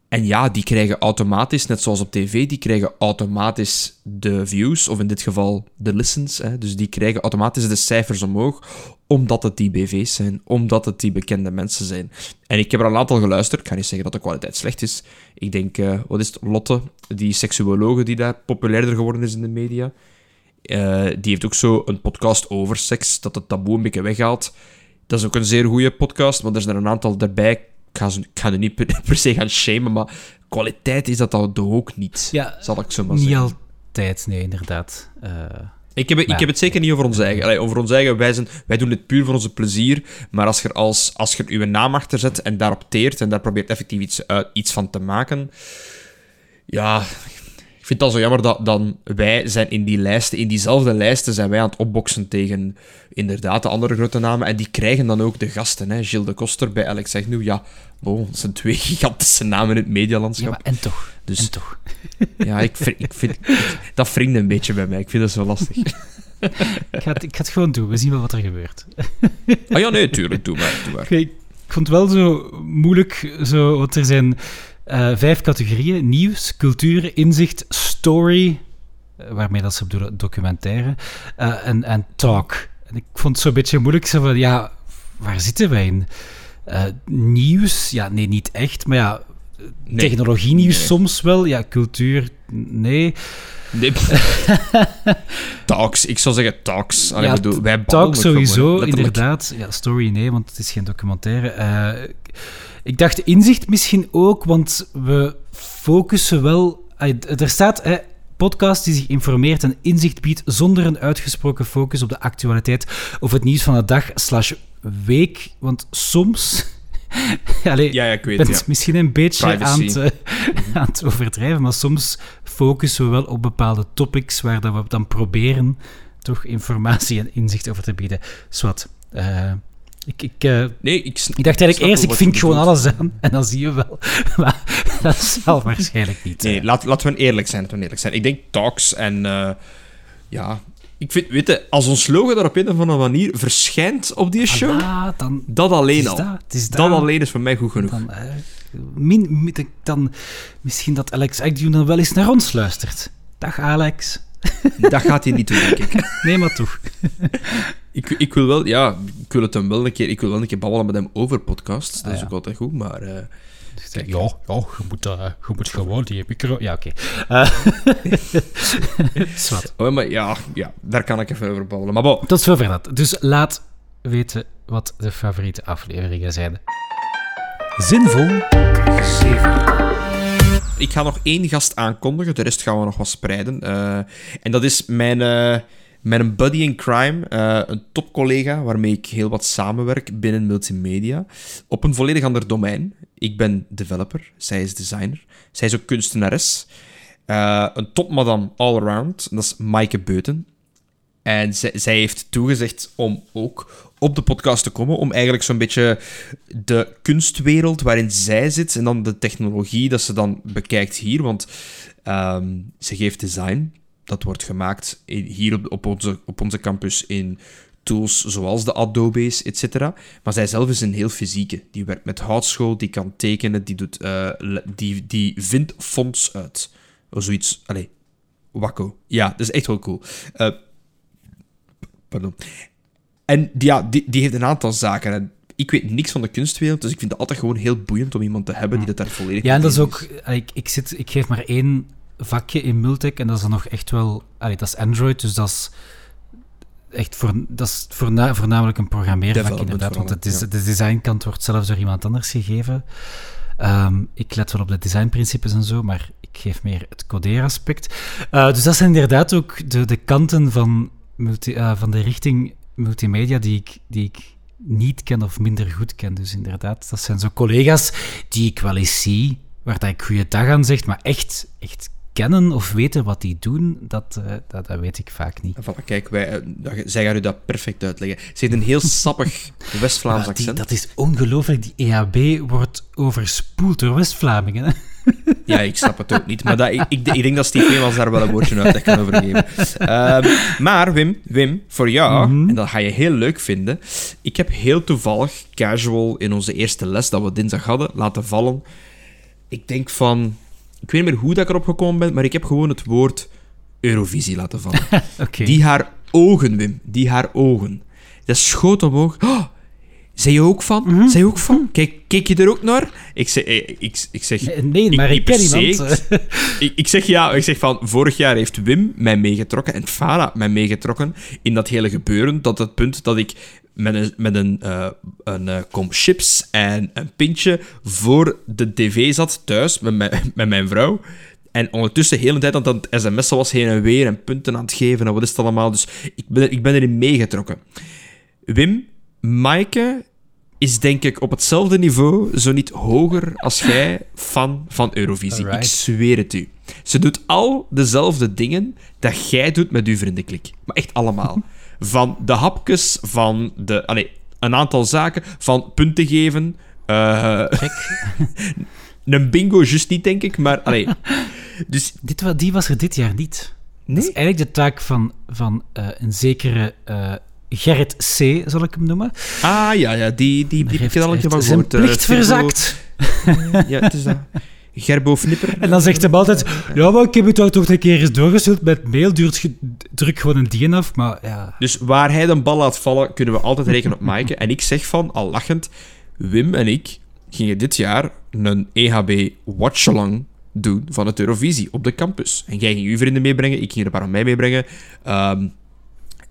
En ja, die krijgen automatisch, net zoals op tv, die krijgen automatisch de views, of in dit geval de listens. Hè, dus die krijgen automatisch de cijfers omhoog, omdat het die BV's zijn, omdat het die bekende mensen zijn. En ik heb er een aantal geluisterd. Ik ga niet zeggen dat de kwaliteit slecht is. Ik denk, eh, wat is het, Lotte, die seksuologe die daar populairder geworden is in de media. Eh, die heeft ook zo een podcast over seks, dat het taboe een beetje weghaalt. Dat is ook een zeer goede podcast, maar er zijn er een aantal daarbij. Ik ga, ze, ik ga er niet per, per se gaan shamen, maar kwaliteit is dat dan ook niet, Ja, zal ik zo maar Niet zeggen. altijd, nee, inderdaad. Eh, Ik heb, ik heb het zeker niet over ons eigen. Allee, over ons eigen, wij, zijn, wij doen dit puur voor onze plezier. Maar als je als, als je uw naam achter zet en daarop teert en daar probeert effectief iets, iets van te maken. Ja, vind het al zo jammer dat dan wij zijn in die lijsten, in diezelfde lijsten zijn wij aan het opboksen tegen inderdaad de andere grote namen. En die krijgen dan ook de gasten. Hè. Gilles de Koster bij Alex Agnew. Ja, bon, dat zijn twee gigantische namen in het ja, medialandschap. maar en toch. dus En toch. ja, ik, vind- ik vind, dat wringt een beetje bij mij. Ik vind dat zo lastig. Ik ga, het, ik ga het gewoon doen. We zien wel wat er gebeurt. Ah ja, nee, tuurlijk, doe maar. Doe maar. Oké, ik vond het wel zo moeilijk, zo, want er zijn eh, vijf categorieën. Nieuws, cultuur, inzicht, story, eh, waarmee dat ze bedoelen documentaire, eh, en, en talk. En ik vond het zo'n beetje moeilijk, zo van, ja, waar zitten wij in? Nieuws, ja, nee, niet echt, maar ja, Nee. technologie-nieuws Nee. soms wel, ja, cultuur, nee. Nee. talks, ik zou zeggen talks. Allee, Ja, bedoel, wij Talk sowieso, inderdaad. Ja, story nee, want het is geen documentaire. Ik dacht inzicht misschien ook, want we focussen wel... Er staat... hè, podcast die zich informeert en inzicht biedt zonder een uitgesproken focus op de actualiteit of het nieuws van de dag slash week. Want soms... Allee, Ja, ja, ik weet ben ja. het misschien een beetje aan Privacy. het, eh, aan het overdrijven, maar soms focussen we wel op bepaalde topics waar dat we dan proberen toch informatie en inzicht over te bieden. Zwat. eh, ik, ik, eh, Nee, ik, dacht eigenlijk eerst, ik vink gewoon bedoelt. alles aan en dan zie je wel. Maar dat zal waarschijnlijk niet. Nee, laat, laten we eerlijk zijn. Laten we eerlijk zijn. Ik denk talks en... eh, ja, ik vind... Weet je, als ons logo daar op een of andere manier verschijnt op die show, Ah, dan, dat alleen is al. dat, het is Dat dat. alleen is voor mij goed genoeg. Dan, eh, min, min- dan, misschien dat Alex Agnew dan wel eens naar ons luistert. Dag Alex. Dat gaat hij niet doen, denk ik. Nee, maar toch. Ik. Ik wil wel... Ja, ik wil het hem wel een keer... Ik wil wel een keer babbelen met hem over podcasts. Dat Ah, is ja. ook altijd goed, maar... eh, Ja, ja, je moet, eh, je moet gewoon die micro... Ja, oké. Eh, Zwat. oh, maar ja, ja, daar kan ik even over babbelen. Maar bon, Tot zover dat. Dus laat weten wat de favoriete afleveringen zijn. Zinvol 7. Ik ga nog één gast aankondigen, de rest gaan we nog wat spreiden. Eh, en dat is mijn, eh, mijn buddy in crime, eh, een topcollega waarmee ik heel wat samenwerk binnen multimedia, op een volledig ander domein. Ik ben developer, zij is designer, zij is ook kunstenares. Eh, een topmadam all-around, dat is Maaike Beuten. En zij, zij heeft toegezegd om ook op de podcast te komen, om eigenlijk zo'n beetje de kunstwereld waarin zij zit en dan de technologie dat ze dan bekijkt hier. Want ehm, ze geeft design, dat wordt gemaakt in, hier op, op, onze, op onze campus in tools zoals de Adobe's, etc. Maar zij zelf is een heel fysieke. Die werkt met houtschool, die kan tekenen, die, doet, eh, die, die vindt fonts uit. Of zoiets. Allee, wakko. Ja, dat is echt wel cool. Eh, pardon. En die- ja, die, die heeft een aantal zaken. En ik weet niks van de kunstwereld, dus ik vind het altijd gewoon heel boeiend om iemand te hebben die dat daar volledig Ja, en dat is ook... Ik, ik, zit, ik geef maar één vakje in Multec en dat is dan nog echt wel... Allee, dat is Android, dus dat is echt voor, dat is voorna, voornamelijk een programmeervak inderdaad, want het is, ja. de designkant wordt zelfs door iemand anders gegeven. Ehm, ik let wel op de designprincipes en zo, maar ik geef meer het codeeraspect. Eh, dus dat zijn inderdaad ook de, de kanten van, multi, eh, van de richting multimedia die ik, die ik niet ken of minder goed ken. Dus inderdaad, dat zijn zo collega's die ik wel eens zie, waar dat ik goede dag aan zeg, maar echt, echt kennen of weten wat die doen, dat, eh, dat, dat weet ik vaak niet. Voilà, kijk, wij, dat- zij gaan u dat perfect uitleggen. Ze heeft een heel sappig West-Vlaams die- accent. dat is ongelooflijk. Die EHB wordt overspoeld door West-Vlamingen. Ja, ik snap het ook niet. Maar dat, ik, ik, ik denk dat Steve Weemans daar wel een woordje uit kan over geven. Ehm, maar Wim, Wim, voor jou, Mhm. en dat ga je heel leuk vinden. Ik heb heel toevallig, casual, in onze eerste les dat we dinsdag hadden, laten vallen. Ik denk van... Ik weet niet meer hoe dat ik erop gekomen ben, maar ik heb gewoon het woord Eurovisie laten vallen. Die haar ogen, Wim. Die haar ogen. Dat schoot omhoog. Oh, zijn je ook van? Mhm. Zijn je ook van? Kijk, kijk je er ook naar? Ik zeg... eh, Ik, ik zeg Nee, Nee, maar ik, ken iemand. ik, ik zeg ja, ik zeg van, vorig jaar heeft Wim mij meegetrokken en Farah mij meegetrokken in dat hele gebeuren, tot het punt dat ik met een, met een, eh, een eh, kom chips en een pintje voor de tv zat thuis met mijn, met mijn vrouw. En ondertussen de hele tijd aan het sms'en was heen en weer en punten aan het geven en wat is het allemaal. Dus ik ben, ik ben erin meegetrokken. Wim, Maaike is denk ik op hetzelfde niveau, zo niet hoger als jij, fan van Eurovisie. Alright. Ik zweer het u. Ze doet al dezelfde dingen dat jij doet met uw vriendenklik. Maar echt allemaal. Van de hapjes, van de... Allee, een aantal zaken, van punten geven... eh, een bingo, juist niet, denk ik, maar... Allee, dus... Dit, die was er dit jaar niet. Dat is Nee? eigenlijk de taak van, van eh, een zekere eh, Gerrit C., zal ik hem noemen. Ah, ja, ja, die, die, die ik al een keer van zijn gehoord. eh, plicht verzakt. Ja, het is dat. Gerbo Fnipper. En dan zegt hij altijd, ja, maar ik heb het toch toch een keer eens doorgestuurd. Met mail duurt ge- druk gewoon een die af, maar ja... Dus waar hij de bal laat vallen, kunnen we altijd rekenen op Maaike. En ik zeg van, al lachend, Wim en ik gingen dit jaar een EHB Watchalong doen van het Eurovisie op de campus. En jij ging uw vrienden meebrengen, ik ging er een paar van mij meebrengen. Ehm,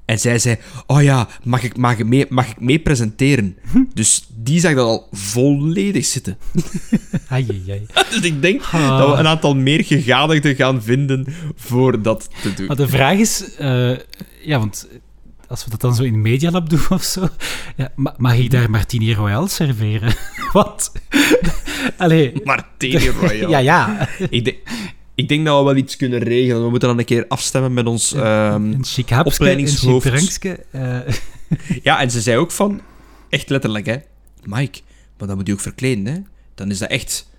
en zij zei, oh ja, mag ik, mag ik, mee, mag ik mee presenteren? Dus die zag dat al volledig zitten. Ai, ai, ai. Dus ik denk Ah. dat we een aantal meer gegadigden gaan vinden voor dat te doen. Maar de vraag is, eh, ja, want als we dat dan zo in Medialab doen of zo, ja, mag ik daar Martini Royal serveren? Wat? Allee, Martini Royal. ja, ja. Ik, denk, ik denk dat we wel iets kunnen regelen. We moeten dan een keer afstemmen met ons... ehm, hapske, een chic opleidingshoofd. eh, Ja, en ze zei ook van... Echt letterlijk, hè. Mike, maar dan moet je ook verkleden, hè. Dan is dat echt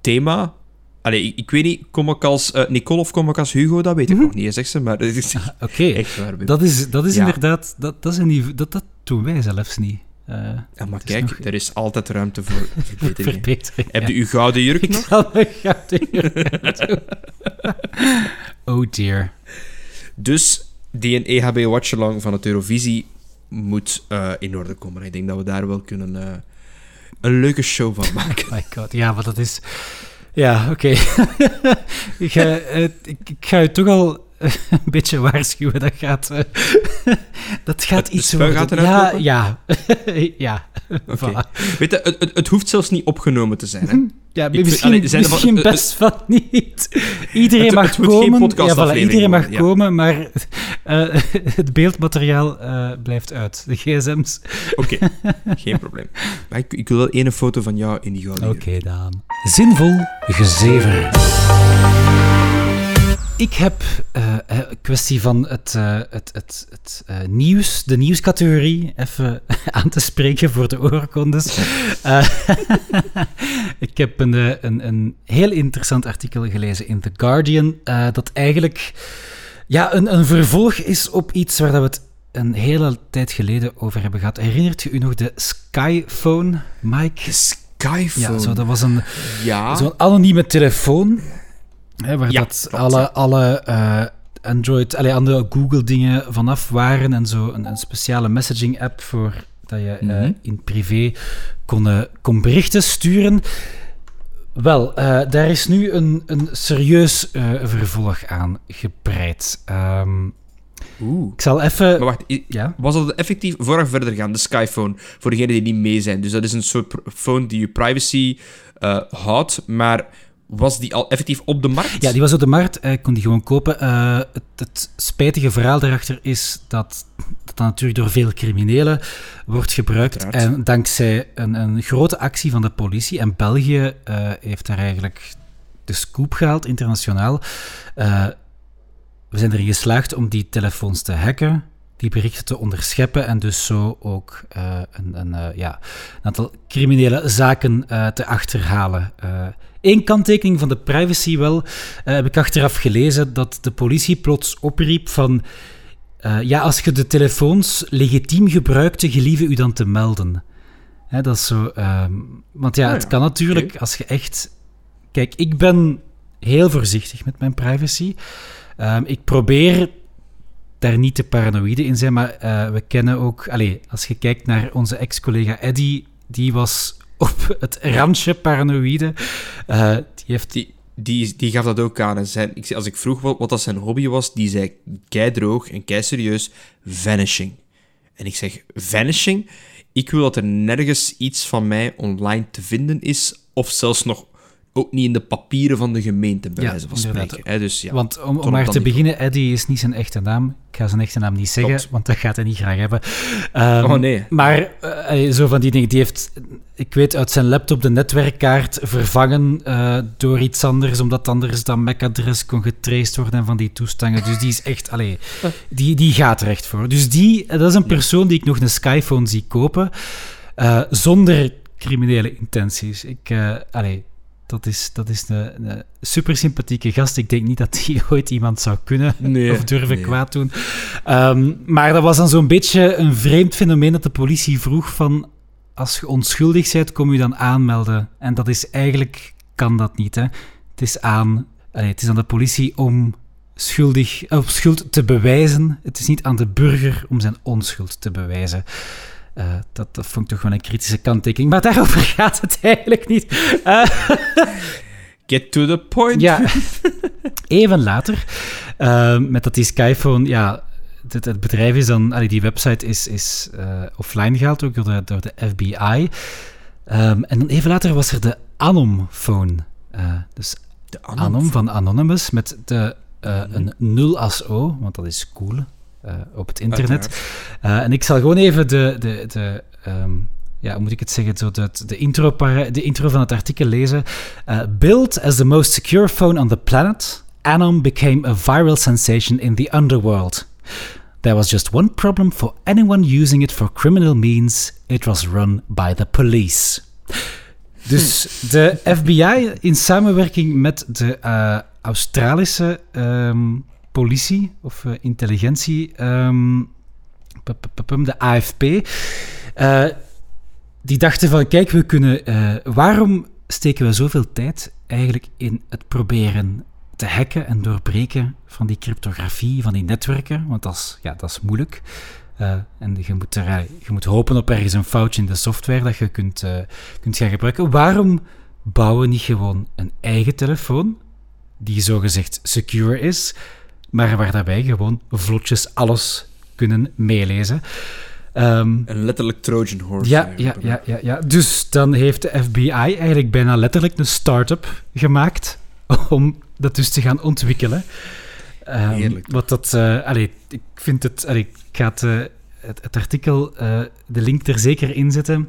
thema... Allee, ik, ik weet niet, kom ik als eh, Nicole of kom ik als Hugo? Dat weet ik nog niet, hè, zegt ze. Maar het is Oké, echt waar. Wim. dat is, dat is Ja. inderdaad, dat, dat, is een niveau, dat, dat doen wij zelfs niet. Eh Ja, maar kijk, nog- er is altijd ruimte voor verbeteringen. verbetering. Heb je uw gouden jurk Ik nog? zal mijn gouden jurk. Oh dear. Dus die EHB Watchalong van het Eurovisie moet eh, in orde komen. Ik denk dat we daar wel kunnen eh, een leuke show van maken. My god, ja, maar dat is... Ja, oké. ik, ga, ik, ik ga je toch al een beetje waarschuwen. Dat gaat, eh, dat gaat Het- iets worden. gaat ja, lopen? ja, ja. Voilà. Weet je, het, het, het hoeft zelfs niet opgenomen te zijn. Hè? Ja, misschien, allee, zijn misschien het- best van niet. Iedereen mag komen. ja, podcastaflevering voilà, iedereen mag ja. komen, maar eh, het beeldmateriaal eh, blijft uit. De gsm's. Oké, geen probleem. Maar ik, ik wil wel één foto van jou in die gouden Oké, jurk. Daan. Zinvol gezever. Ik heb eh, een kwestie van het, eh, het, het, het eh, nieuws, de nieuwscategorie, even aan te spreken voor de oorkondes. Eh, ik heb een, eh, een, een heel interessant artikel gelezen in The Guardian, eh, dat eigenlijk ja, een, een vervolg is op iets waar dat we het een hele tijd geleden over hebben gehad. Herinnert je u nog de Skyphone, Mike? De Skyphone. Ja, zo, dat was een, Ja. zo'n anonieme telefoon, hè, waar Ja, dat klopt, alle, ja. alle eh, Android, alle andere Google-dingen vanaf waren en zo een, een speciale messaging-app voor dat je eh, Mhm. in privé kon, eh, kon berichten sturen. Wel, daar is nu een, een serieus vervolg aan gebreid. Ehm, Oeh. ik zal even... Maar wacht, Ja? was dat effectief, voor we verder gaan, de Skyphone, voor degenen die niet mee zijn. Dus dat is een soort phone die je privacy houdt, maar was die al effectief op de markt? Ja, die was op de markt. eh, Ik kon die gewoon kopen. Eh, het, het spijtige verhaal daarachter is dat dat natuurlijk door veel criminelen wordt gebruikt. Uiteraard. En dankzij een, een grote actie van de politie. En België eh, heeft daar eigenlijk de scoop gehaald, internationaal. Eh, we zijn erin geslaagd om die telefoons te hacken, die berichten te onderscheppen en dus zo ook eh, een, een, eh, ja, een aantal criminele zaken eh, te achterhalen. Eén kanttekening van de privacy wel, eh, heb ik achteraf gelezen dat de politie plots opriep van eh, ja, als je de telefoons legitiem gebruikte, gelieve u dan te melden. Hè, dat is zo... ehm, want ja, Ah het kan natuurlijk als je echt... Kijk, ik ben heel voorzichtig met mijn privacy. Ehm, ik probeer daar niet te paranoïde in zijn, maar eh, we kennen ook... Allee, als je kijkt naar onze ex-collega Eddy, die was op het randje paranoïde. Eh, die heeft... Die, die, gaf dat ook aan. En zijn, ik, als ik vroeg wat, wat dat zijn hobby was, die zei kei droog en kei serieus, vanishing. En ik zeg, vanishing? Ik wil dat er nergens iets van mij online te vinden is, of zelfs nog ook niet in de papieren van de gemeente, bij Ja, wijze van spreken. Hè, dus ja, want om, maar te beginnen, Eddy is niet zijn echte naam. Ik ga zijn echte naam niet zeggen, Klopt. want dat gaat hij niet graag hebben. Ehm, Oh, nee. Maar eh, zo van die dingen, die heeft, ik weet, uit zijn laptop de netwerkkaart vervangen eh, door iets anders, omdat anders dat MAC-adres kon getraced worden en van die toestanden. Dus die is echt, allee, die, die gaat er echt voor. Dus die, dat is een persoon die ik nog een Skyphone zie kopen, eh, zonder criminele intenties. Ik, eh allee, dat is, dat is een, een super sympathieke gast. Ik denk niet dat die ooit iemand zou kunnen Nee, of durven nee. kwaad doen. Ehm, maar dat was dan zo'n beetje een vreemd fenomeen dat de politie vroeg van... Als je onschuldig bent, kom je dan aanmelden. En dat is eigenlijk... Kan dat niet, hè. Het is aan... het is aan de politie om schuldig, of schuld te bewijzen. Het is niet aan de burger om zijn onschuld te bewijzen. Eh, dat, dat vond ik toch wel een kritische kanttekening. Maar daarover gaat het eigenlijk niet. Eh, Get to the point. ja, even later, eh, met dat die Skyphone, ja, het, het bedrijf is dan, allee, die website is, is offline gehaald, ook door de, door de FBI. Ehm, en dan even later was er de Anom-phone. Dus De Anom van Anonymous met de, eh, een 0 als O, want dat is cool op het internet. Eh, en ik zal gewoon even de, de, de ehm, ja, hoe moet ik het zeggen, zo de, de, intro de intro van het artikel lezen. Eh, built as the most secure phone on the planet, Anom became a viral sensation in the underworld. There was just one problem for anyone using it for criminal means. It was run by the police. Dus de FBI in samenwerking met de eh, Australische ehm, politie of eh, intelligentie, ehm, de AFP, eh, die dachten van kijk, we kunnen, eh, waarom steken we zoveel tijd eigenlijk in het proberen te hacken en doorbreken van die cryptografie, van die netwerken? Want dat is, ja, dat is moeilijk. En je moet, er, je moet hopen op ergens een foutje in de software dat je kunt, kunt gaan gebruiken. Waarom bouwen we niet gewoon een eigen telefoon, die zogezegd secure is, maar waar daarbij gewoon vlotjes alles kunnen meelezen? Ehm, Een letterlijk Trojan horse. ja, ja, ja, ja, ja. Dus dan heeft de FBI eigenlijk bijna letterlijk een start-up gemaakt om dat dus te gaan ontwikkelen. Ehm, Heerlijk. Wat dat... eh allee, ik vind het... Allee, ik ga het, eh, het, het artikel, eh, de link er zeker in zetten.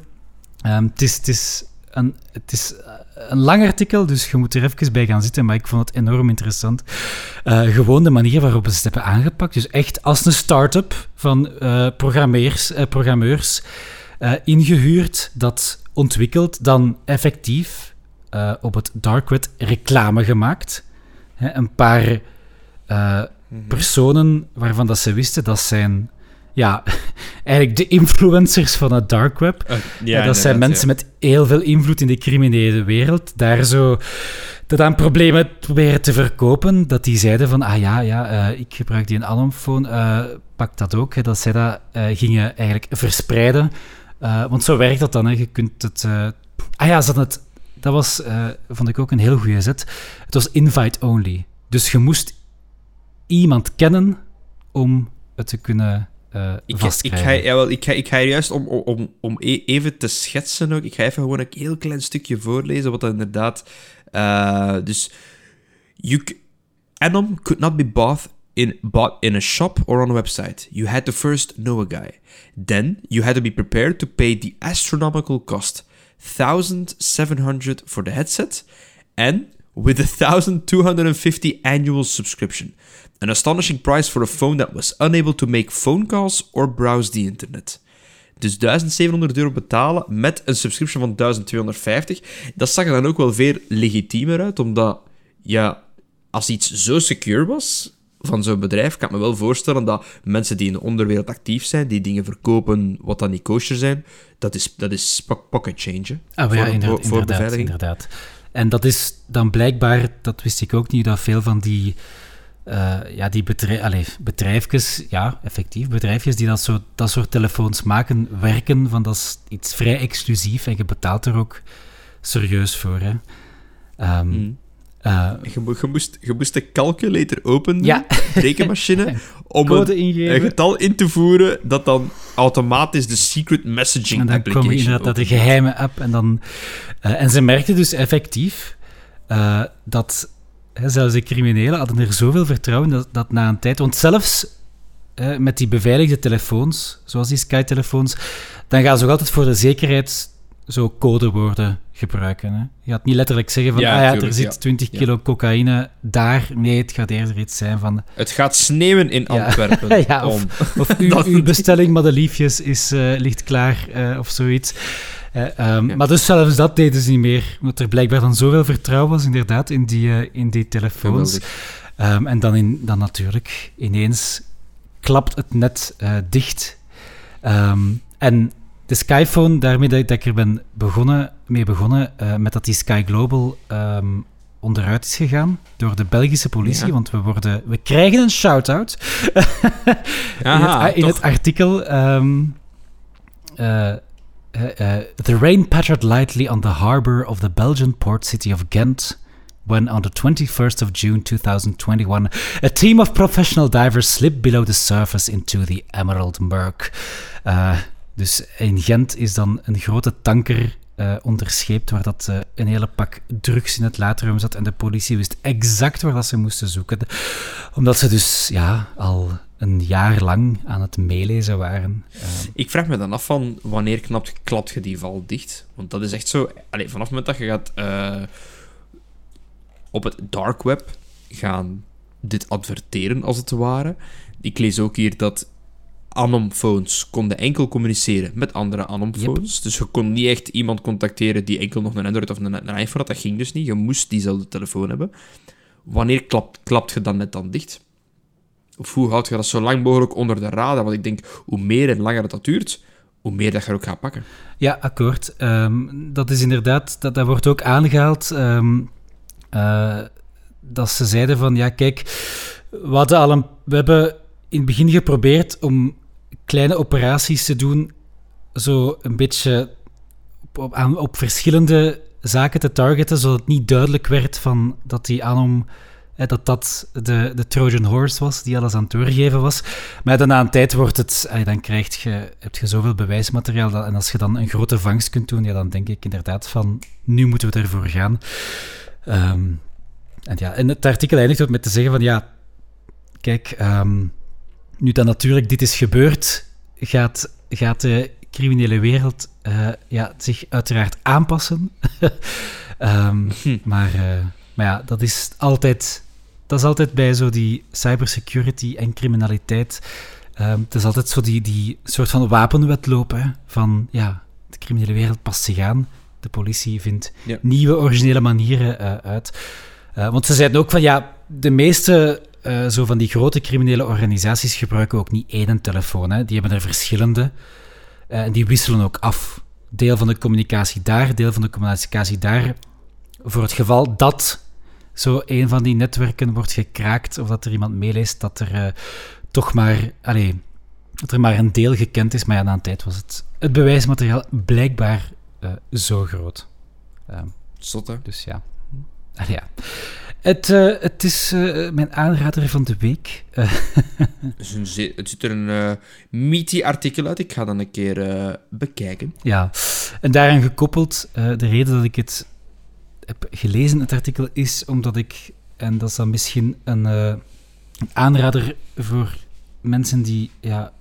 Ehm, het is, het is, een, het is eh, een lang artikel, dus je moet er even bij gaan zitten, maar ik vond het enorm interessant. Eh, gewoon de manier waarop ze het hebben aangepakt. Dus echt als een start-up van programmeers, eh, programmeurs eh, ingehuurd, dat ontwikkeld, dan effectief op het dark web reclame gemaakt. Hè, een paar Mhm. personen waarvan dat ze wisten dat zijn ja, eigenlijk de influencers van het dark web. Eh, Ja, dat zijn mensen met heel veel invloed in de criminele wereld. Daar zo dat aan problemen proberen te verkopen. Dat die zeiden van, ah ja, ja eh, ik gebruik die een Anomphone, eh pak dat ook. Hè, dat zij dat eh, gingen eigenlijk verspreiden Uh, want zo werkt dat dan. Hè. Je kunt het... Uh, ah ja, dat, het, dat was, uh, vond ik ook een heel goede zet. Het was invite only. Dus je moest iemand kennen om het te kunnen uh, ik, ik, ga, ik, ga, ik ga juist om, om, om e- even te schetsen ook. Ik ga even gewoon een heel klein stukje voorlezen. Wat dat inderdaad. Uh, dus. You, Anom could not be bought in, bought in a shop or on a website. You had to first know a guy. Then you had to be prepared to pay the astronomical cost 1700 for the headset and with a 1250 annual subscription. An astonishing price for a phone that was unable to make phone calls or browse the internet. Dus 1700 euro betalen met een subscription van 1250. Dat zag er dan ook wel veel legitiemer uit, omdat ja, als iets zo secure was van zo'n bedrijf, kan ik me wel voorstellen dat mensen die in de onderwereld actief zijn, die dingen verkopen wat dan niet kosher zijn, dat is, dat is pocket change. Ah, voor, ja, inderdaad, voor beveiliging. inderdaad. En dat is dan blijkbaar, dat wist ik ook niet, dat veel van die uh, ja, die bedrijf, allez, bedrijfjes, ja, effectief, bedrijfjes die dat, zo, dat soort telefoons maken, werken van dat is iets vrij exclusief en je betaalt er ook serieus voor. Hè. Um, mm. uh, je, je, moest, je moest de calculator openen, ja. rekenmachine, om een, een, getal in te voeren dat dan automatisch de secret messaging en dan application kwam inderdaad dat de geheime app en dan... Uh, en ze merkten dus effectief dat zelfs de criminelen hadden er zoveel vertrouwen dat, dat na een tijd... Want zelfs met die beveiligde telefoons, zoals die Sky-telefoons, dan gaan ze ook altijd voor de zekerheid zo codewoorden gebruiken. Hè. Je gaat niet letterlijk zeggen van, ja, ah ja, er zit 20 kilo cocaïne daar. Nee, het gaat eerder iets zijn van... Het gaat sneeuwen in Antwerpen. ja, of, of uw, uw, bestelling, madeliefjes, is, uh, ligt klaar, uh, of zoiets. Um, Maar dus zelfs dat deden ze niet meer, omdat er blijkbaar dan zoveel vertrouwen was inderdaad in die, uh, in die telefoons. Um, en dan, in, dan natuurlijk ineens klapt het net uh, dicht. Um, en de Skyphone, daarmee dat, ik er ben begonnen, mee begonnen, uh, met dat die Sky Global onderuit is gegaan door de Belgische politie, ja. want we, worden, we krijgen een shout-out in, het, in het artikel. Um, uh, uh, the rain pattered lightly on the harbour of the Belgian port city of Ghent when, on the 21st of June 2021, a team of professional divers slipped below the surface into the Emerald Murk. Uh, dus in Gent is dan een grote tanker uh, onderscheept waar dat uh, een hele pak drugs in het laadruim zat en de politie wist exact waar dat ze moesten zoeken. Omdat ze dus ja, al een jaar lang aan het meelezen waren. Uh, ik vraag me dan af van wanneer knapt, klapt je die val dicht? Want dat is echt zo... Allez, vanaf het moment dat je gaat op het dark web gaan dit adverteren, als het ware. Ik lees ook hier dat Anom-phones konden enkel communiceren met andere Anom-phones. Dus je kon niet echt iemand contacteren die enkel nog een Android of een, een iPhone had. Dat ging dus niet. Je moest diezelfde telefoon hebben. Wanneer klapt, klapt je dan net dan dicht? Of hoe houd je dat zo lang mogelijk onder de radar? Want ik denk, hoe meer en langer dat duurt, hoe meer dat je er ook gaat pakken. Ja, akkoord. Um, dat is inderdaad, dat, dat wordt ook aangehaald. Um, uh, dat ze zeiden van, ja, kijk, we, hadden al we hebben in het begin geprobeerd om kleine operaties te doen, zo een beetje op, verschillende zaken te targeten, zodat het niet duidelijk werd van dat die Anom dat dat de, de Trojan Horse was, die alles aan het doorgeven was. Maar dan na een tijd wordt het, dan krijg je, heb je zoveel bewijsmateriaal, dat, en als je dan een grote vangst kunt doen, ja, dan denk ik inderdaad van, nu moeten we ervoor gaan. Um, en ja, en het artikel eindigt ook met te zeggen van, ja, kijk, um, nu dat natuurlijk dit is gebeurd, gaat, gaat de criminele wereld uh, ja, zich uiteraard aanpassen. um, hm. maar, uh, maar ja, dat is altijd, dat is altijd bij zo die cybersecurity en criminaliteit. Um, het is altijd zo die, die soort van wapenwetloop hè, van ja, de criminele wereld past zich aan. De politie vindt ja. nieuwe, originele manieren uh, uit. want ze zeiden ook van ja, de meeste uh, zo van die grote criminele organisaties gebruiken ook niet één telefoon. Hè. Die hebben er verschillende. En die wisselen ook af. Deel van de communicatie daar, deel van de communicatie daar. Voor het geval dat zo een van die netwerken wordt gekraakt of dat er iemand meeleest, dat er uh, toch maar... Allez, dat er maar een deel gekend is, maar ja, na een tijd was het, het bewijsmateriaal blijkbaar uh, zo groot. Uh, Zot, hè? Dus ja. Ja. Het, uh, het is uh, mijn aanrader van de week. het ziet er een uh, meaty artikel uit. Ik ga dan een keer bekijken. Ja, en daaraan gekoppeld, de reden dat ik het heb gelezen, het artikel, is omdat ik, en dat is dan misschien een, een aanrader voor mensen die, ja,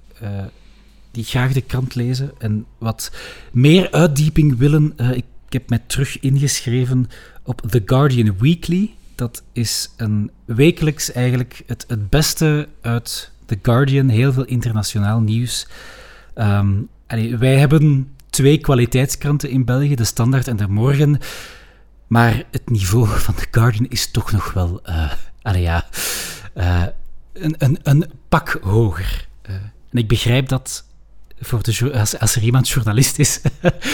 die graag de krant lezen en wat meer uitdieping willen. ik heb mij terug ingeschreven op The Guardian Weekly dat is een wekelijks eigenlijk het, het beste uit The Guardian, heel veel internationaal nieuws. Um, wij hebben twee kwaliteitskranten in België, de Standaard en de Morgen. Maar het niveau van The Guardian is toch nog wel uh, ja, uh, een, een, een pak hoger. Uh, en ik begrijp dat voor de, als, als er iemand journalist is,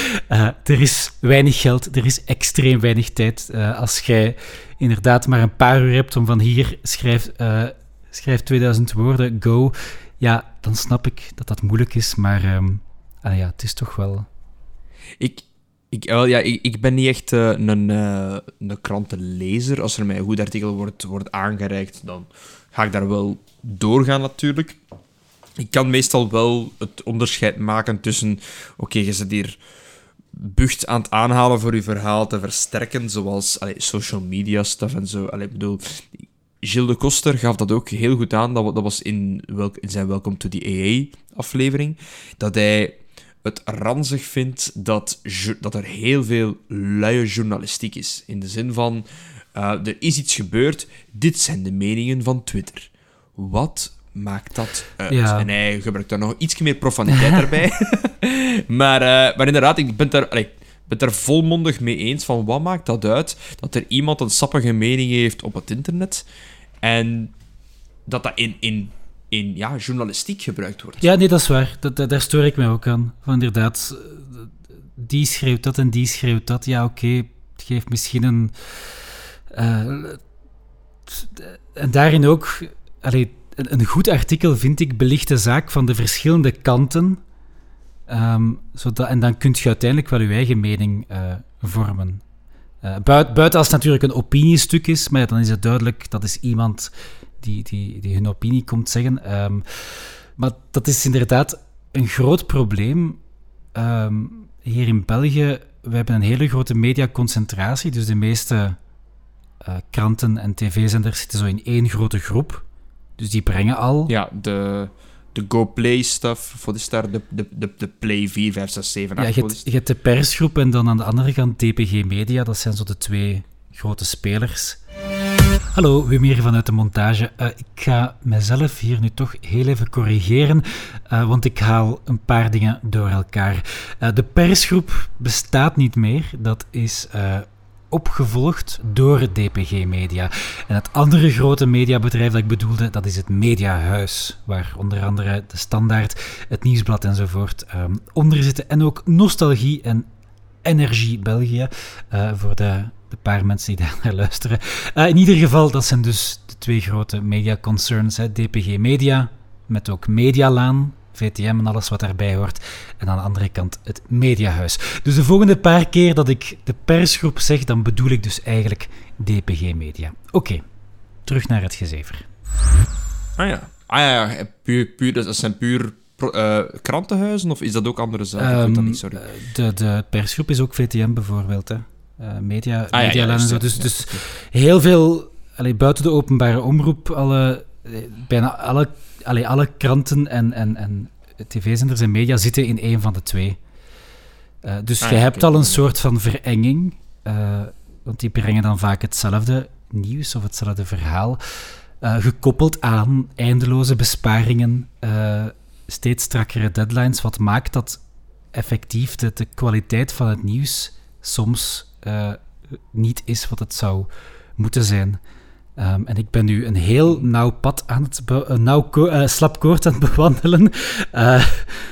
er is weinig geld, er is extreem weinig tijd. Als jij inderdaad maar een paar uur hebt om van hier schrijf, schrijf 2000 woorden, go, ja, dan snap ik dat dat moeilijk is, maar um, ja, het is toch wel... Ik, ik, ja, ik, ik ben niet echt een, een krantenlezer. Als er mij een goed artikel wordt, wordt aangereikt, dan ga ik daar wel doorgaan natuurlijk ik kan meestal wel het onderscheid maken tussen... Oké, je zit hier bucht aan het aanhalen voor je verhaal te versterken, zoals social media stuff en zo. Allee, ik bedoel, Gilles de Koster gaf dat ook heel goed aan. Dat, dat was in, welk, in zijn Welcome to the AA-aflevering. Dat hij het ranzig vindt dat, dat er heel veel luie journalistiek is. In de zin van, uh, er is iets gebeurd, dit zijn de meningen van Twitter. Wat maakt dat uit. En hij gebruikt daar nog iets meer profaniteit erbij. maar, uh, maar inderdaad, ik ben daar... Allee, ben er volmondig mee eens van wat maakt dat uit dat er iemand een sappige mening heeft op het internet en dat dat in, in, in ja, journalistiek gebruikt wordt. Ja, nee, dat is waar. Dat, daar stoor ik mij ook aan. Van inderdaad, die schreeuwt dat en die schreeuwt dat. Ja, oké, het geeft misschien een... Uh, en daarin ook... Allee, een, goed artikel, vind ik, belicht de zaak van de verschillende kanten. Um, zodat, en dan kun je uiteindelijk wel je eigen mening uh, vormen. Buiten, als het natuurlijk een opiniestuk is, maar dan is het duidelijk dat is iemand die, die, die hun opinie komt zeggen. Um, maar dat is inderdaad een groot probleem. Um, hier in België, we hebben een hele grote mediaconcentratie, dus de meeste uh, kranten en tv-zenders zitten zo in één grote groep. Dus die brengen al... Ja, de, de GoPlay stuff voor de start, de, de, de, de Play 4, 5, 6, 7, 8. Ja, je, hebt, je hebt de persgroep en dan aan de andere kant DPG Media. Dat zijn zo de twee grote spelers. Hallo, Wim hier vanuit de montage. Uh, ik ga mezelf hier nu toch heel even corrigeren, uh, want ik haal een paar dingen door elkaar. Uh, de persgroep bestaat niet meer. Dat is opgevolgd door DPG Media. En het andere grote mediabedrijf dat ik bedoelde, dat is het Mediahuis, waar onder andere de Standaard, het Nieuwsblad enzovoort um, onder zitten. En ook Nostalgie en Energie België, voor de, de, paar mensen die daar naar luisteren. Uh, in ieder geval, dat zijn dus de twee grote mediaconcerns, hè, DPG Media, met ook Medialaan, VTM en alles wat daarbij hoort. En aan de andere kant het mediahuis. Dus de volgende paar keer dat ik de persgroep zeg, dan bedoel ik dus eigenlijk DPG Media. Oké, terug naar het gezever. Ah ja, ah ja, ja. Puur, puur, dat zijn puur uh, krantenhuizen of is dat ook andere zaken? Um, dat niet, sorry. Eh, de, de persgroep is ook VTM bijvoorbeeld, hè. Uh, media, ah, media ja, ja, Dus, dus heel veel, allee, buiten de openbare omroep, alle, bijna alle allee, alle kranten en, en, en tv-zenders en media zitten in één van de twee. Uh, dus ah, je hebt al een soort van verenging, uh, want die brengen dan vaak hetzelfde nieuws of hetzelfde verhaal, uh, gekoppeld aan eindeloze besparingen, steeds strakkere deadlines, wat maakt dat effectief de, de kwaliteit van het nieuws soms niet is wat het zou moeten zijn. Um, en ik ben nu een heel nauw pad aan het een nauw uh, slap koord aan het bewandelen. Uh,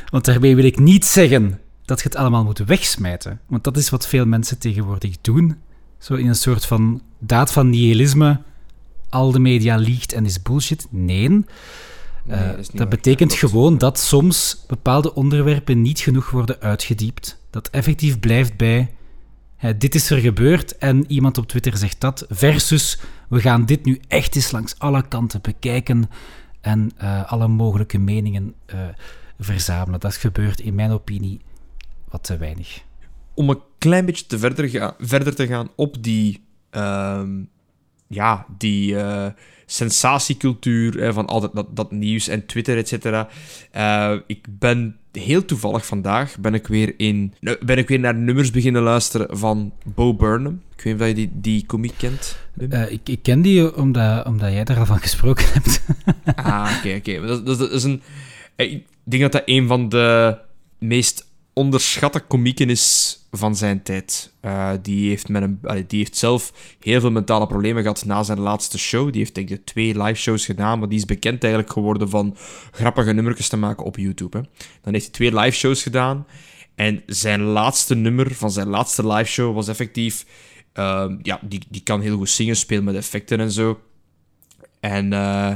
want daarmee wil ik niet zeggen dat je het allemaal moet wegsmijten. Want dat is wat veel mensen tegenwoordig doen. Zo in een soort van daad van nihilisme. Al de media liegt en is bullshit. Nee. Nee, Eh, dat betekent gewoon dat soms bepaalde onderwerpen niet genoeg worden uitgediept. Dat effectief blijft bij. Hè, dit is er gebeurd en iemand op Twitter zegt dat. Versus we gaan dit nu echt eens langs alle kanten bekijken en eh, alle mogelijke meningen eh, verzamelen. Dat gebeurt in mijn opinie wat te weinig. om een klein beetje te verder, verder te gaan op die, ehm, ja, die eh, sensatiecultuur van altijd dat, dat nieuws en Twitter, et cetera. Eh, ik ben heel toevallig vandaag ben ik weer in, ben ik weer naar nummers beginnen luisteren van Bo Burnham. Ik weet niet of je die, die komiek kent. Eh, ik, ik ken die omdat, omdat jij daar al van gesproken hebt. Ah, oké, oké. Dat, dat is een... eh, Ik denk dat dat een van de meest onderschatte komieken is van zijn tijd. Eh, die, heeft met een, die heeft zelf heel veel mentale problemen gehad na zijn laatste show. Die heeft denk ik twee live shows gedaan, maar die is bekend eigenlijk geworden van grappige nummertjes te maken op YouTube. Hè. Dan heeft hij twee live shows gedaan. En zijn laatste nummer van zijn laatste live show was effectief... ehm, ja, die, die kan heel goed zingen, spelen met effecten en zo. En... eh,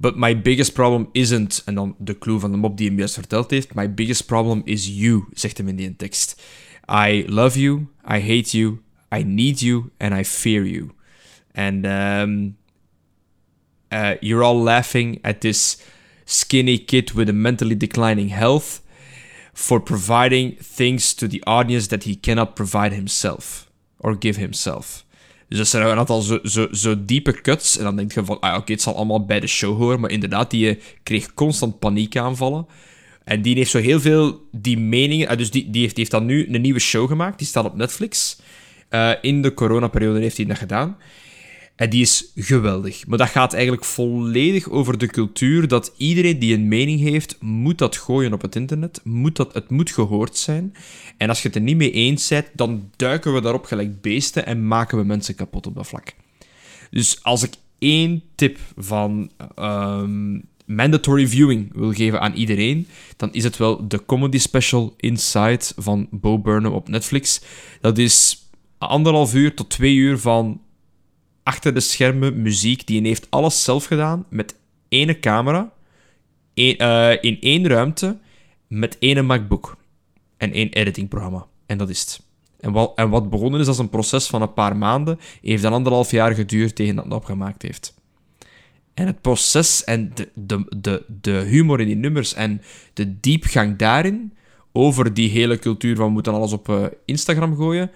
But my biggest problem isn't, en dan de clue van de mop die hem juist verteld heeft, my biggest problem is you, zegt hem in die tekst. I love you, I hate you, I need you, and I fear you. And um, uh, you're all laughing at this skinny kid with a mentally declining health for providing things to the audience that he cannot provide himself or give himself. Dus dat zijn een aantal zo, zo, diepe cuts. En dan denk je van, ah, oké, het zal allemaal bij de show horen. Maar inderdaad, die eh, kreeg constant paniekaanvallen. En die heeft zo heel veel die meningen... ah, dus die, die, heeft, dan nu een nieuwe show gemaakt. Die staat op Netflix. Eh, in de coronaperiode heeft hij dat gedaan. En die is geweldig. Maar dat gaat eigenlijk volledig over de cultuur dat iedereen die een mening heeft, moet dat gooien op het internet. Moet dat, het moet gehoord zijn. En als je het er niet mee eens bent, dan duiken we daarop gelijk beesten en maken we mensen kapot op dat vlak. Dus als ik één tip van ehm, mandatory viewing wil geven aan iedereen, dan is het wel de comedy special Inside van Bo Burnham op Netflix. Dat is anderhalf uur tot twee uur van achter de schermen muziek. Die heeft alles zelf gedaan met één camera, één- eh, in één ruimte, met één MacBook en één editingprogramma. En dat is het. En wat, en wat begonnen is als een proces van een paar maanden, heeft dan anderhalf jaar geduurd tegen dat het opgemaakt heeft. En het proces en de, de, de, de humor in die nummers en de diepgang daarin, over die hele cultuur van we moeten alles op eh, Instagram gooien.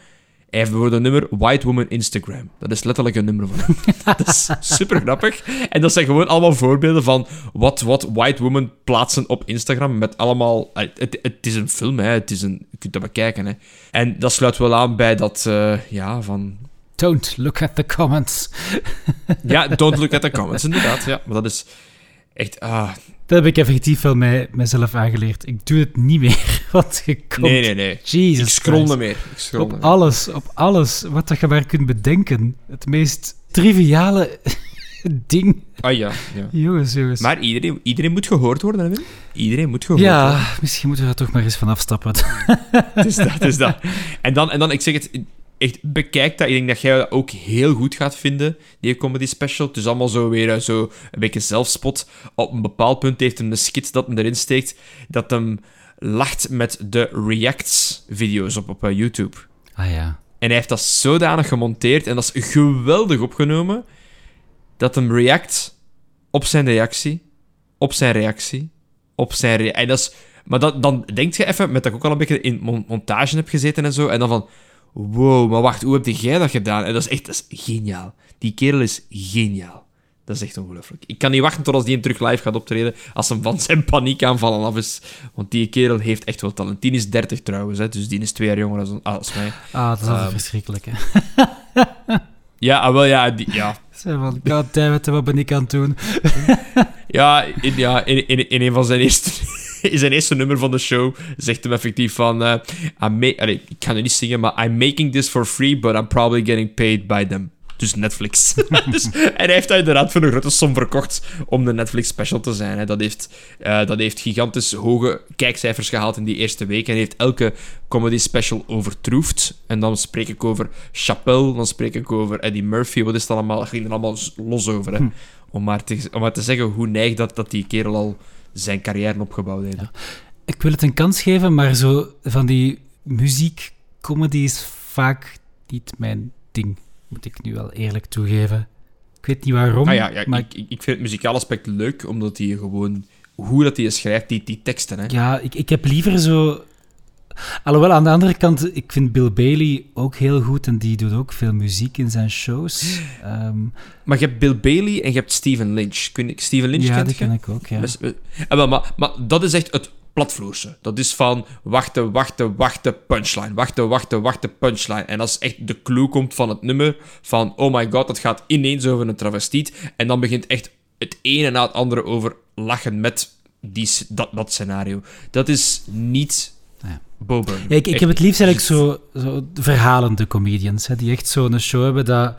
Hij heeft bijvoorbeeld een nummer White Woman Instagram. Dat is letterlijk een nummer van hem. dat is super grappig. En dat zijn gewoon allemaal voorbeelden van wat, wat white women plaatsen op Instagram. Met allemaal... eh, Het, het is een film, hè. Het is een, je kunt dat bekijken. Hè. En dat sluit wel aan bij dat... eh, ja, van... Don't look at the comments. Ja, don't look at the comments, inderdaad. Ja, maar dat is echt... Ah, Dat heb ik effectief wel mij, mijzelf aangeleerd. Ik doe het niet meer, want je komt... nee, nee, nee. Jesus Ik scroll niet meer. Ik scroll Op meer. alles, op alles wat dat je maar kunt bedenken. Het meest triviale ding. Ah ja, ja. Jongens, jongens. Maar iedereen, iedereen moet gehoord worden, hè? Iedereen moet gehoord worden. ja, misschien moeten we er toch maar eens van afstappen. Het is dat, het is dat. En dan, en dan, ik zeg het, echt, bekijk dat. Ik denk dat jij dat ook heel goed gaat vinden, die comedy special. Het is allemaal zo weer eh, zo een beetje zelfspot. Op een bepaald punt heeft hem een skit dat hem erin steekt, dat hem lacht met de reacts-video's op, op eh, YouTube. Ah ja. En hij heeft dat zodanig gemonteerd en dat is geweldig opgenomen, dat hem react op zijn reactie, op zijn reactie, op zijn reactie. En dat is... Maar dat, dan denk je even, met dat ik ook al een beetje in mon- montage heb gezeten en zo, en dan van... Wow, maar wacht, hoe heb jij dat gedaan? En dat is echt dat is geniaal. Die kerel is geniaal. Dat is echt ongelooflijk. Ik kan niet wachten tot als die hem terug live gaat optreden, als hem van zijn paniekaanvallen af is. Want die kerel heeft echt wel talent. Die is 30 trouwens, hè, dus die is twee jaar jonger als, als mij. Ah, dat is Ehm. verschrikkelijk, hè. Ja, ah, wel, ja, die, ja. Zo van, goddammit, wat ben ik aan het doen? Ja, in, ja in, in, in een van zijn eerste, in zijn eerste nummer van de show zegt hem effectief van... eh, I'm ma- Allee, ik kan het niet zingen, maar I'm making this for free, but I'm probably getting paid by them. Dus Netflix. dus, en hij heeft dat inderdaad voor een grote som verkocht om de Netflix special te zijn. Hè. Dat, heeft, eh, dat heeft gigantisch hoge kijkcijfers gehaald in die eerste week. En heeft elke comedy special overtroefd. En dan spreek ik over Chappelle, dan spreek ik over Eddie Murphy. Wat is het allemaal? Dat ging er allemaal los over. Hè. Om maar te, om maar te zeggen hoe neig dat, dat die kerel al zijn carrière opgebouwd heeft. Ja. Ik wil het een kans geven, maar zo van die muziekcomedy is vaak niet mijn ding. Moet ik nu wel eerlijk toegeven. Ik weet niet waarom. Ah ja, ja maar... ik, ik vind het muzikaal aspect leuk, omdat hij gewoon... Hoe dat hij schrijft, die, die teksten, hè. Ja, ik, ik heb liever zo... Alhoewel, aan de andere kant, ik vind Bill Bailey ook heel goed en die doet ook veel muziek in zijn shows. Um, maar je hebt Bill Bailey en je hebt Steven Lynch. Kun ik Steven Lynch Ja, die ken ik ook, ja. Dus, eh, wel, maar, maar dat is echt het platvloerse. Dat is van wachten, wachten, wachten, punchline. Wachten, wachten, wachten, punchline. En als echt de clue komt van het nummer, van oh my god, dat gaat ineens over een travestiet. En dan begint echt het ene na het andere over lachen met die, dat, dat scenario. Dat is niet. Bo Burnham. Ja, ik, ik heb het liefst eigenlijk zo, zo verhalende comedians, hè, die echt zo'n show hebben dat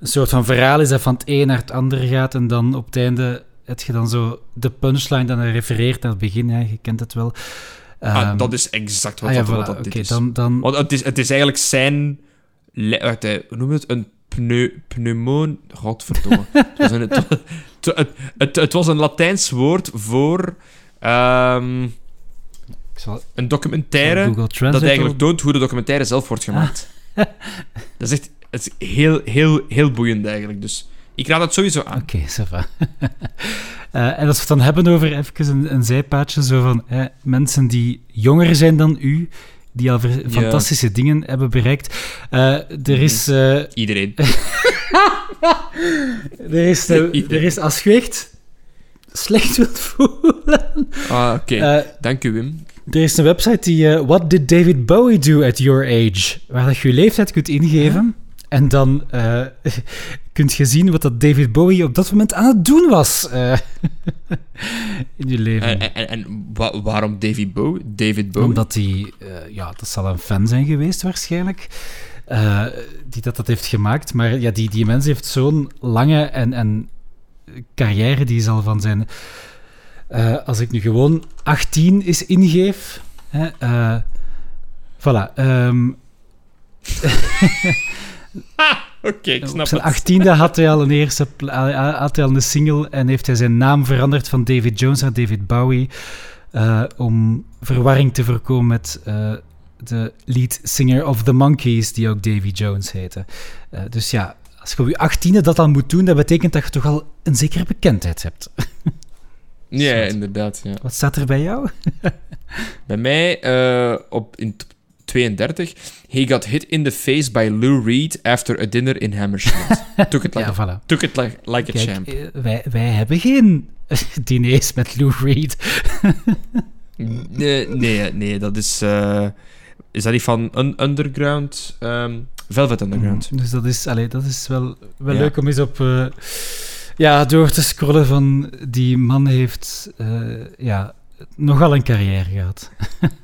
een soort van verhaal is dat van het een naar het andere gaat en dan op het einde heb je dan zo de punchline dan refereert naar het begin, hè, je kent het wel. Ah, Ehm, dat is exact wat, ah ja, dat, wat dat is. dan, dan, Want het is, het is eigenlijk zijn... Wacht, hè, hoe noem je het? Een pneu, pneumoon... Godverdomme. het, was een, het, het, was een Latijns woord voor... ehm, zal, een documentaire dat eigenlijk toont hoe de documentaire zelf wordt gemaakt. Dat is echt het is heel, heel, heel boeiend eigenlijk. Dus ik raad het sowieso aan. Oké, ça va. Eh, en als we het dan hebben over even een, een zijpaadje, zo van hè, mensen die jonger zijn dan u, die al Ja. fantastische dingen hebben bereikt. Eh, er is... eh, Iedereen. Er is, Iedereen. er is als je echt slecht wilt voelen. Ah, oké. Dank u, Wim. Er is een website die eh, What did David Bowie do at your age? Waar dat je je leeftijd kunt ingeven. En dan eh kunt je zien wat dat David Bowie op dat moment aan het doen was eh, in je leven. En, en, en wa- waarom David Bowie? David Bowie? Omdat hij, ja, dat zal een fan zijn geweest waarschijnlijk, die dat, dat heeft gemaakt. Maar ja, die, die mens heeft zo'n lange en, en carrière, die is al van zijn... eh, als ik nu gewoon 18 is ingeef... Hè, eh, voilà. ehm, Oké, ik op snap zijn het. achttiende had hij al een eerste had hij al een single en heeft hij zijn naam veranderd van David Jones naar David Bowie eh, om verwarring te voorkomen met de lead singer of The Monkees, die ook Davy Jones heette. Dus ja, als je op je achttiende dat dan moet doen, dat betekent dat je toch al een zekere bekendheid hebt. Ja, inderdaad. Ja. Wat staat er bij jou? Bij mij eh, op, in t- 32. He got hit in the face by Lou Reed after a dinner in Hammersmith. took it like, Ja, a, voilà. took it like, like a champ. eh, wij, wij hebben geen diners met Lou Reed. Nee, nee, nee, dat is... eh, is dat die van un- Underground? ehm, Velvet Underground. Dus dat is, allee, dat is wel, wel Ja. leuk om eens op eh, ja, door te scrollen van die man heeft eh, ja, nogal een carrière gehad.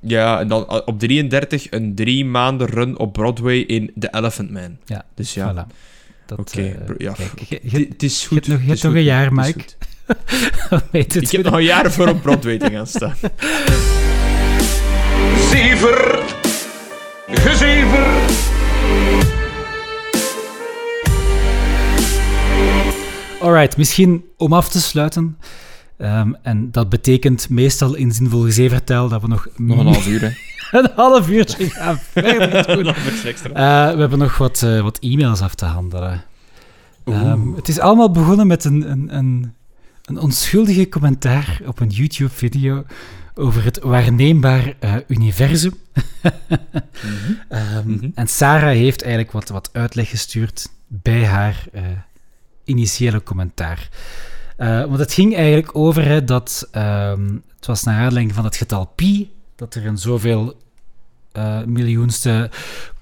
Ja, en dan eh, op 33 een drie maanden run op Broadway in The Elephant Man. Ja, Dus ja, Voilà. Oké. eh, ja, het- is je goed. hebt nog- je hebt nog goed, een jaar, Mike. Ik heb nog een jaar voor op Broadway te gaan staan. Zever, gezever. Alright, misschien om af te sluiten. ehm, en dat betekent meestal in zinvol gezevertaal dat we nog, Nog een half uur, hè. een half uurtje gaan verder doen. Extra. Eh, we hebben nog wat, eh, wat e-mails af te handelen. Ehm, het is allemaal begonnen met een, een, een, een onschuldige commentaar op een YouTube-video over het waarneembaar eh, universum. Ehm, Mhm. En Sarah heeft eigenlijk wat, wat uitleg gestuurd bij haar initiële commentaar. Eh, want het ging eigenlijk over dat ehm, het was naar aanleiding van het getal pi, dat er een zoveel eh, miljoenste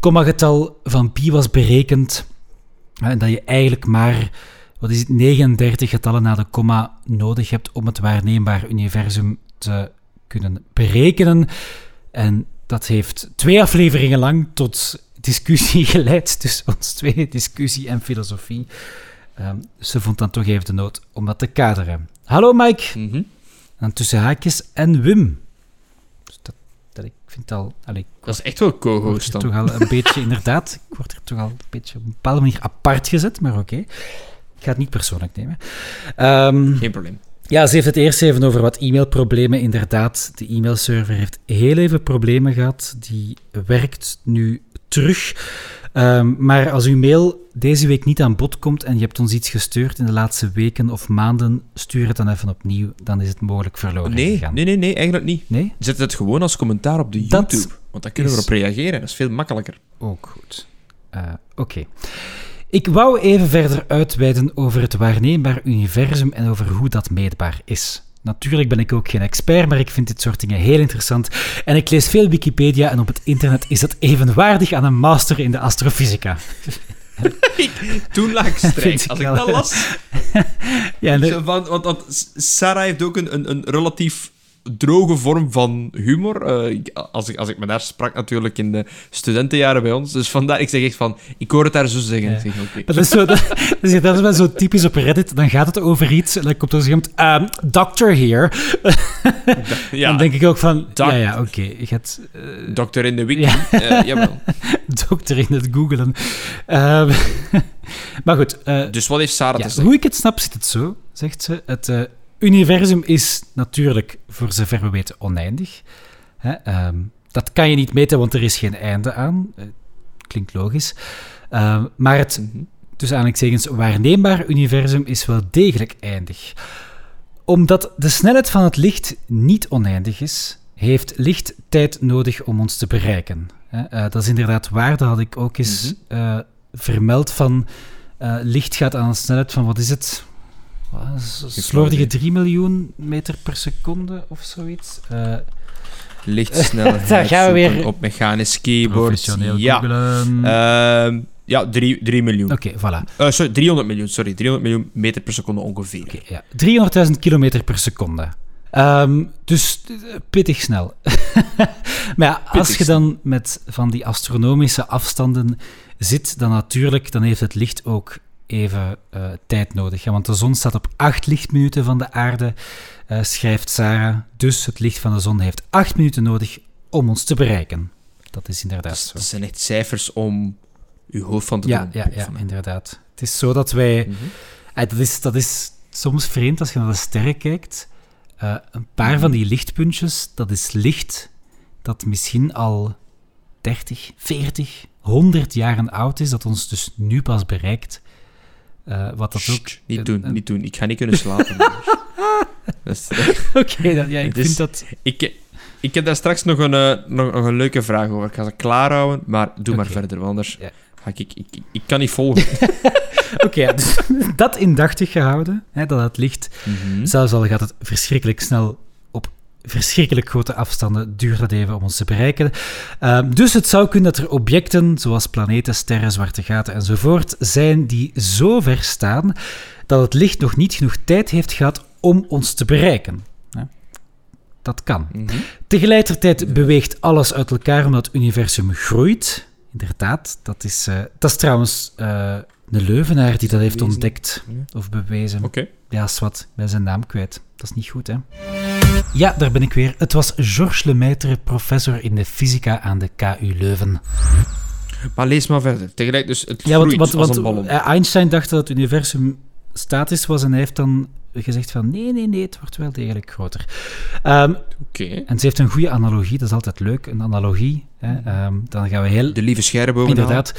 kommagetal van pi was berekend. En dat je eigenlijk maar, wat is het, 39 getallen na de komma nodig hebt om het waarneembaar universum te kunnen berekenen. En dat heeft twee afleveringen lang tot discussie geleid tussen ons twee, discussie en filosofie. Ehm, dus ze vond dan toch even de nood om dat te kaderen. Hallo Mike, Mhm. en tussen haakjes en Wim. Dus dat, dat ik vind al, allee, Dat is echt wel co-host dan. toch al een beetje, inderdaad, ik word er toch al een beetje op een bepaalde manier apart gezet, maar oké. Ik ga het niet persoonlijk nemen. Ehm, Geen probleem. ja, ze heeft het eerst even over wat e-mailproblemen. Inderdaad, de e-mailserver heeft heel even problemen gehad. Die werkt nu terug. Ehm, maar als uw mail deze week niet aan bod komt en je hebt ons iets gestuurd in de laatste weken of maanden, stuur het dan even opnieuw. Dan is het mogelijk verloren Nee, gegaan. nee, nee, nee, eigenlijk niet. Nee? Zet het gewoon als commentaar op de Dat YouTube. Want dan kunnen we erop reageren. Dat is veel makkelijker. Ook goed. Eh, Oké. Ik wou even verder uitweiden over het waarneembaar universum en over hoe dat meetbaar is. Natuurlijk ben ik ook geen expert, maar ik vind dit soort dingen heel interessant. En ik lees veel Wikipedia en op het internet is dat evenwaardig aan een master in de astrofysica. Toen lag ik strijk. ik Als ik dat las... Ja, de- want, want Sarah heeft ook een, een, een relatief droge vorm van humor. Eh, als, ik, als ik me daar sprak natuurlijk in de studentenjaren bij ons. Dus vandaar, ik zeg echt van... Ik hoor het haar zo zeggen. Ja. Zeg, dat is, zo, dat, is, dat is wel zo typisch op Reddit. Dan gaat het over iets en dan komt er zo iemand... ehm, doctor here. Ja, Dan denk ik ook van... Ja, ja, oké. Je gaat... eh, dokter in de wiki. Ja. Eh, jawel. dokter in het googelen. Ehm, maar goed, Dus wat heeft Sarah ja, te zeggen? hoe ik het snap zit het zo, zegt ze. Het universum is natuurlijk, voor zover we weten, oneindig. Hè, ehm, dat kan je niet meten, want er is geen einde aan. Eh, klinkt logisch. Ehm, maar het, Mhm. tussen aanhalingstekens, waarneembaar universum is wel degelijk eindig. Omdat de snelheid van het licht niet oneindig is, heeft licht tijd nodig om ons te bereiken. Eh, dat is inderdaad waar, dat had ik ook eens eh, vermeld van... licht gaat aan een snelheid van, wat is het? Slordige idee. 3 miljoen meter per seconde of zoiets. Eh Lichtsnelheid. Daar gaan we weer. Op mechanisch keyboard. professioneel Ja. Ehm, ja, 3 miljoen. Oké, voilà. Eh, sorry, 300 miljoen. Sorry, 300 miljoen meter per seconde ongeveer. Oké, ja. 300.000 kilometer per seconde. Ehm, dus eh, pittig snel. maar ja, als je dan met van die astronomische afstanden zit, dan natuurlijk, dan heeft het licht ook even eh, tijd nodig. Ja, want de zon staat op 8 lichtminuten van de aarde, eh, schrijft Sarah. Dus het licht van de zon heeft 8 minuten nodig om ons te bereiken. Dat is inderdaad Dus zo. dat zijn echt cijfers om uw hoofd van te Ja, doen ja, ja, inderdaad. Het is zo dat wij... Mhm. Ah, dat, is, dat is soms vreemd als je naar de sterren kijkt. Een paar Mhm. van die lichtpuntjes, dat is licht dat misschien al 30, 40, 100 jaren oud is, dat ons dus nu pas bereikt. Eh, wat dat ook... Niet doen, niet doen. Ik ga niet kunnen slapen. Oké, dan- ja, ik vind dat... ik, ik heb daar straks nog een, eh, nog, nog een leuke vraag over. Ik ga ze klaarhouden, maar doe maar verder, want anders Ja. ga ik, ik, ik, ik kan niet volgen. Oké, dus dat indachtig gehouden, hè, dat het licht Mhm. Zelfs al gaat het verschrikkelijk snel verschrikkelijk grote afstanden, duurt dat even om ons te bereiken. Ehm, dus het zou kunnen dat er objecten, zoals planeten, sterren, zwarte gaten enzovoort, zijn die zo ver staan dat het licht nog niet genoeg tijd heeft gehad om ons te bereiken. Dat kan. Mhm. Tegelijkertijd beweegt alles uit elkaar omdat het universum groeit. Inderdaad, dat is, eh, dat is trouwens eh een leuvenaar die dat heeft Bewezen. ontdekt of bewezen. Oké. Ja, zwart. Ik ben zijn naam kwijt. Dat is niet goed, hè? Ja, daar ben ik weer. Het was Georges Lemaitre, professor in de fysica aan de KU Leuven. Maar lees maar verder. Tegelijk dus, het Ja, want, want, als want een ballon. eh, Einstein dacht dat het universum statisch was en hij heeft dan gezegd van nee, nee, nee, het wordt wel degelijk groter. Ehm, Oké. en ze heeft een goede analogie, dat is altijd leuk, een analogie. Hè? Ehm, dan gaan we heel... De lieve scherboom. Inderdaad.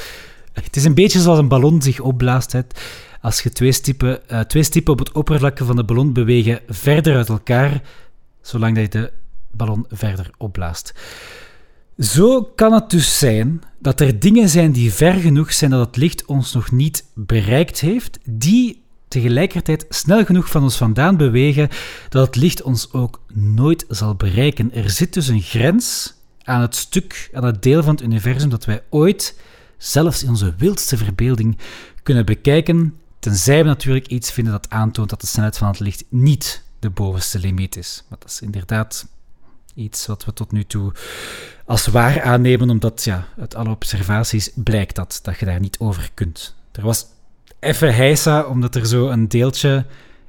Het is een beetje zoals een ballon zich opblaast. Hè. Als je twee stippen, eh, twee stippen op het oppervlak van de ballon bewegen verder uit elkaar, zolang dat je de ballon verder opblaast. Zo kan het dus zijn dat er dingen zijn die ver genoeg zijn dat het licht ons nog niet bereikt heeft, die tegelijkertijd snel genoeg van ons vandaan bewegen dat het licht ons ook nooit zal bereiken. Er zit dus een grens aan het stuk, aan het deel van het universum dat wij ooit, zelfs in onze wildste verbeelding, kunnen bekijken, tenzij we natuurlijk iets vinden dat aantoont dat de snelheid van het licht niet de bovenste limiet is. Maar dat is inderdaad iets wat we tot nu toe als waar aannemen, omdat ja, uit alle observaties blijkt dat, dat je daar niet over kunt. Er was even heisa, omdat er zo een deeltje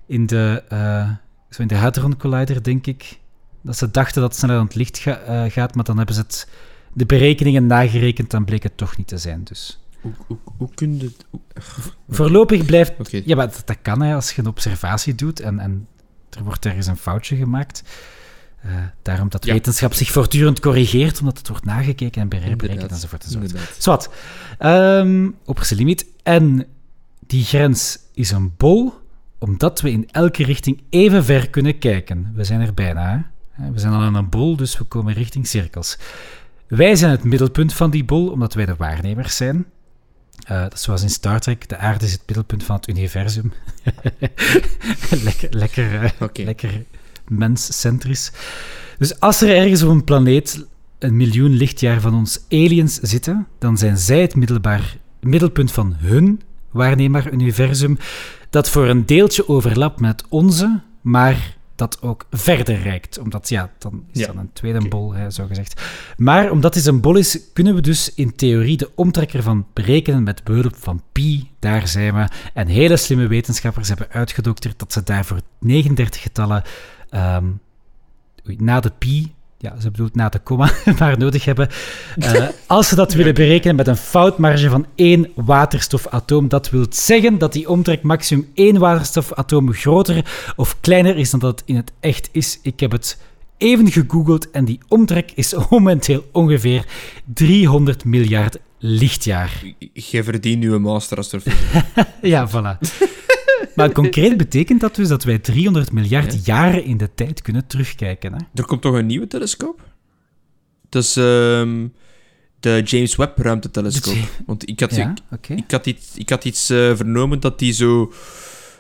in de, eh, zo in de Hadron Collider, denk ik, dat ze dachten dat het sneller dan het licht eh, gaat, maar dan hebben ze het, de berekeningen nagerekend, dan bleek het toch niet te zijn. Dus hoe, hoe, hoe kun je... hoe- Voorlopig blijft... Ja, maar dat, dat kan hè, als je een observatie doet en, en er wordt ergens een foutje gemaakt. Eh, daarom dat Ja. wetenschap zich voortdurend corrigeert, omdat het wordt nagekeken en berekend enzovoort enzovoort. Inderdaad. Zwat. Ehm opperste limiet. En die grens is een bol, omdat we in elke richting even ver kunnen kijken. We zijn er bijna. Hè? We zijn al aan een bol, dus we komen richting cirkels. Wij zijn het middelpunt van die bol, omdat wij de waarnemers zijn. Eh, dat is zoals in Star Trek, de aarde is het middelpunt van het universum. lekker, lekker, eh, Oké. lekker menscentrisch. Dus als er ergens op een planeet een miljoen lichtjaar van ons aliens zitten, dan zijn zij het middelbaar, middelpunt van hun waarneembaar universum, dat voor een deeltje overlapt met onze, maar dat ook verder reikt. Omdat, ja, dan is Ja. dan een tweede bol, hè, zo gezegd. Maar omdat dit een bol is, kunnen we dus in theorie de omtrekker van berekenen met behulp van pi. Daar zijn we. En hele slimme wetenschappers hebben uitgedokterd dat ze daarvoor 39 getallen ehm, na de pi, ja, ze bedoelt na de komma, maar nodig hebben. Eh, als ze dat willen berekenen met een foutmarge van één waterstofatoom, dat wil zeggen dat die omtrek maximum één waterstofatoom groter of kleiner is dan dat het in het echt is. Ik heb het even gegoogeld en die omtrek is momenteel ongeveer 300 miljard lichtjaar. Jij verdient nu een master astrofysica. Ja, voilà. Maar concreet betekent dat dus dat wij 300 miljard jaren in de tijd kunnen terugkijken. Hè? er komt toch een nieuwe telescoop? Dat is ehm, de James Webb ruimtetelescoop. Want ik had, Ja, ik, ik had iets, ik had iets eh, vernomen dat die zo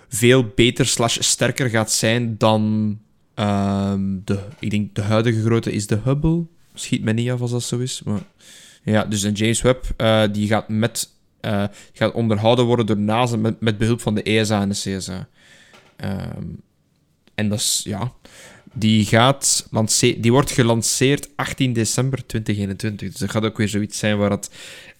veel beter slash sterker gaat zijn dan ehm, de... Ik denk de huidige grootte is de Hubble. Schiet me niet af als dat zo is. Maar, ja, dus een James Webb eh, die gaat, met, eh, gaat onderhouden worden door NASA met, met behulp van de ESA en de CSA. Ehm, en dat is, ja... Die, gaat lance- die wordt gelanceerd 18 december 2021. Dus dat gaat ook weer zoiets zijn waar het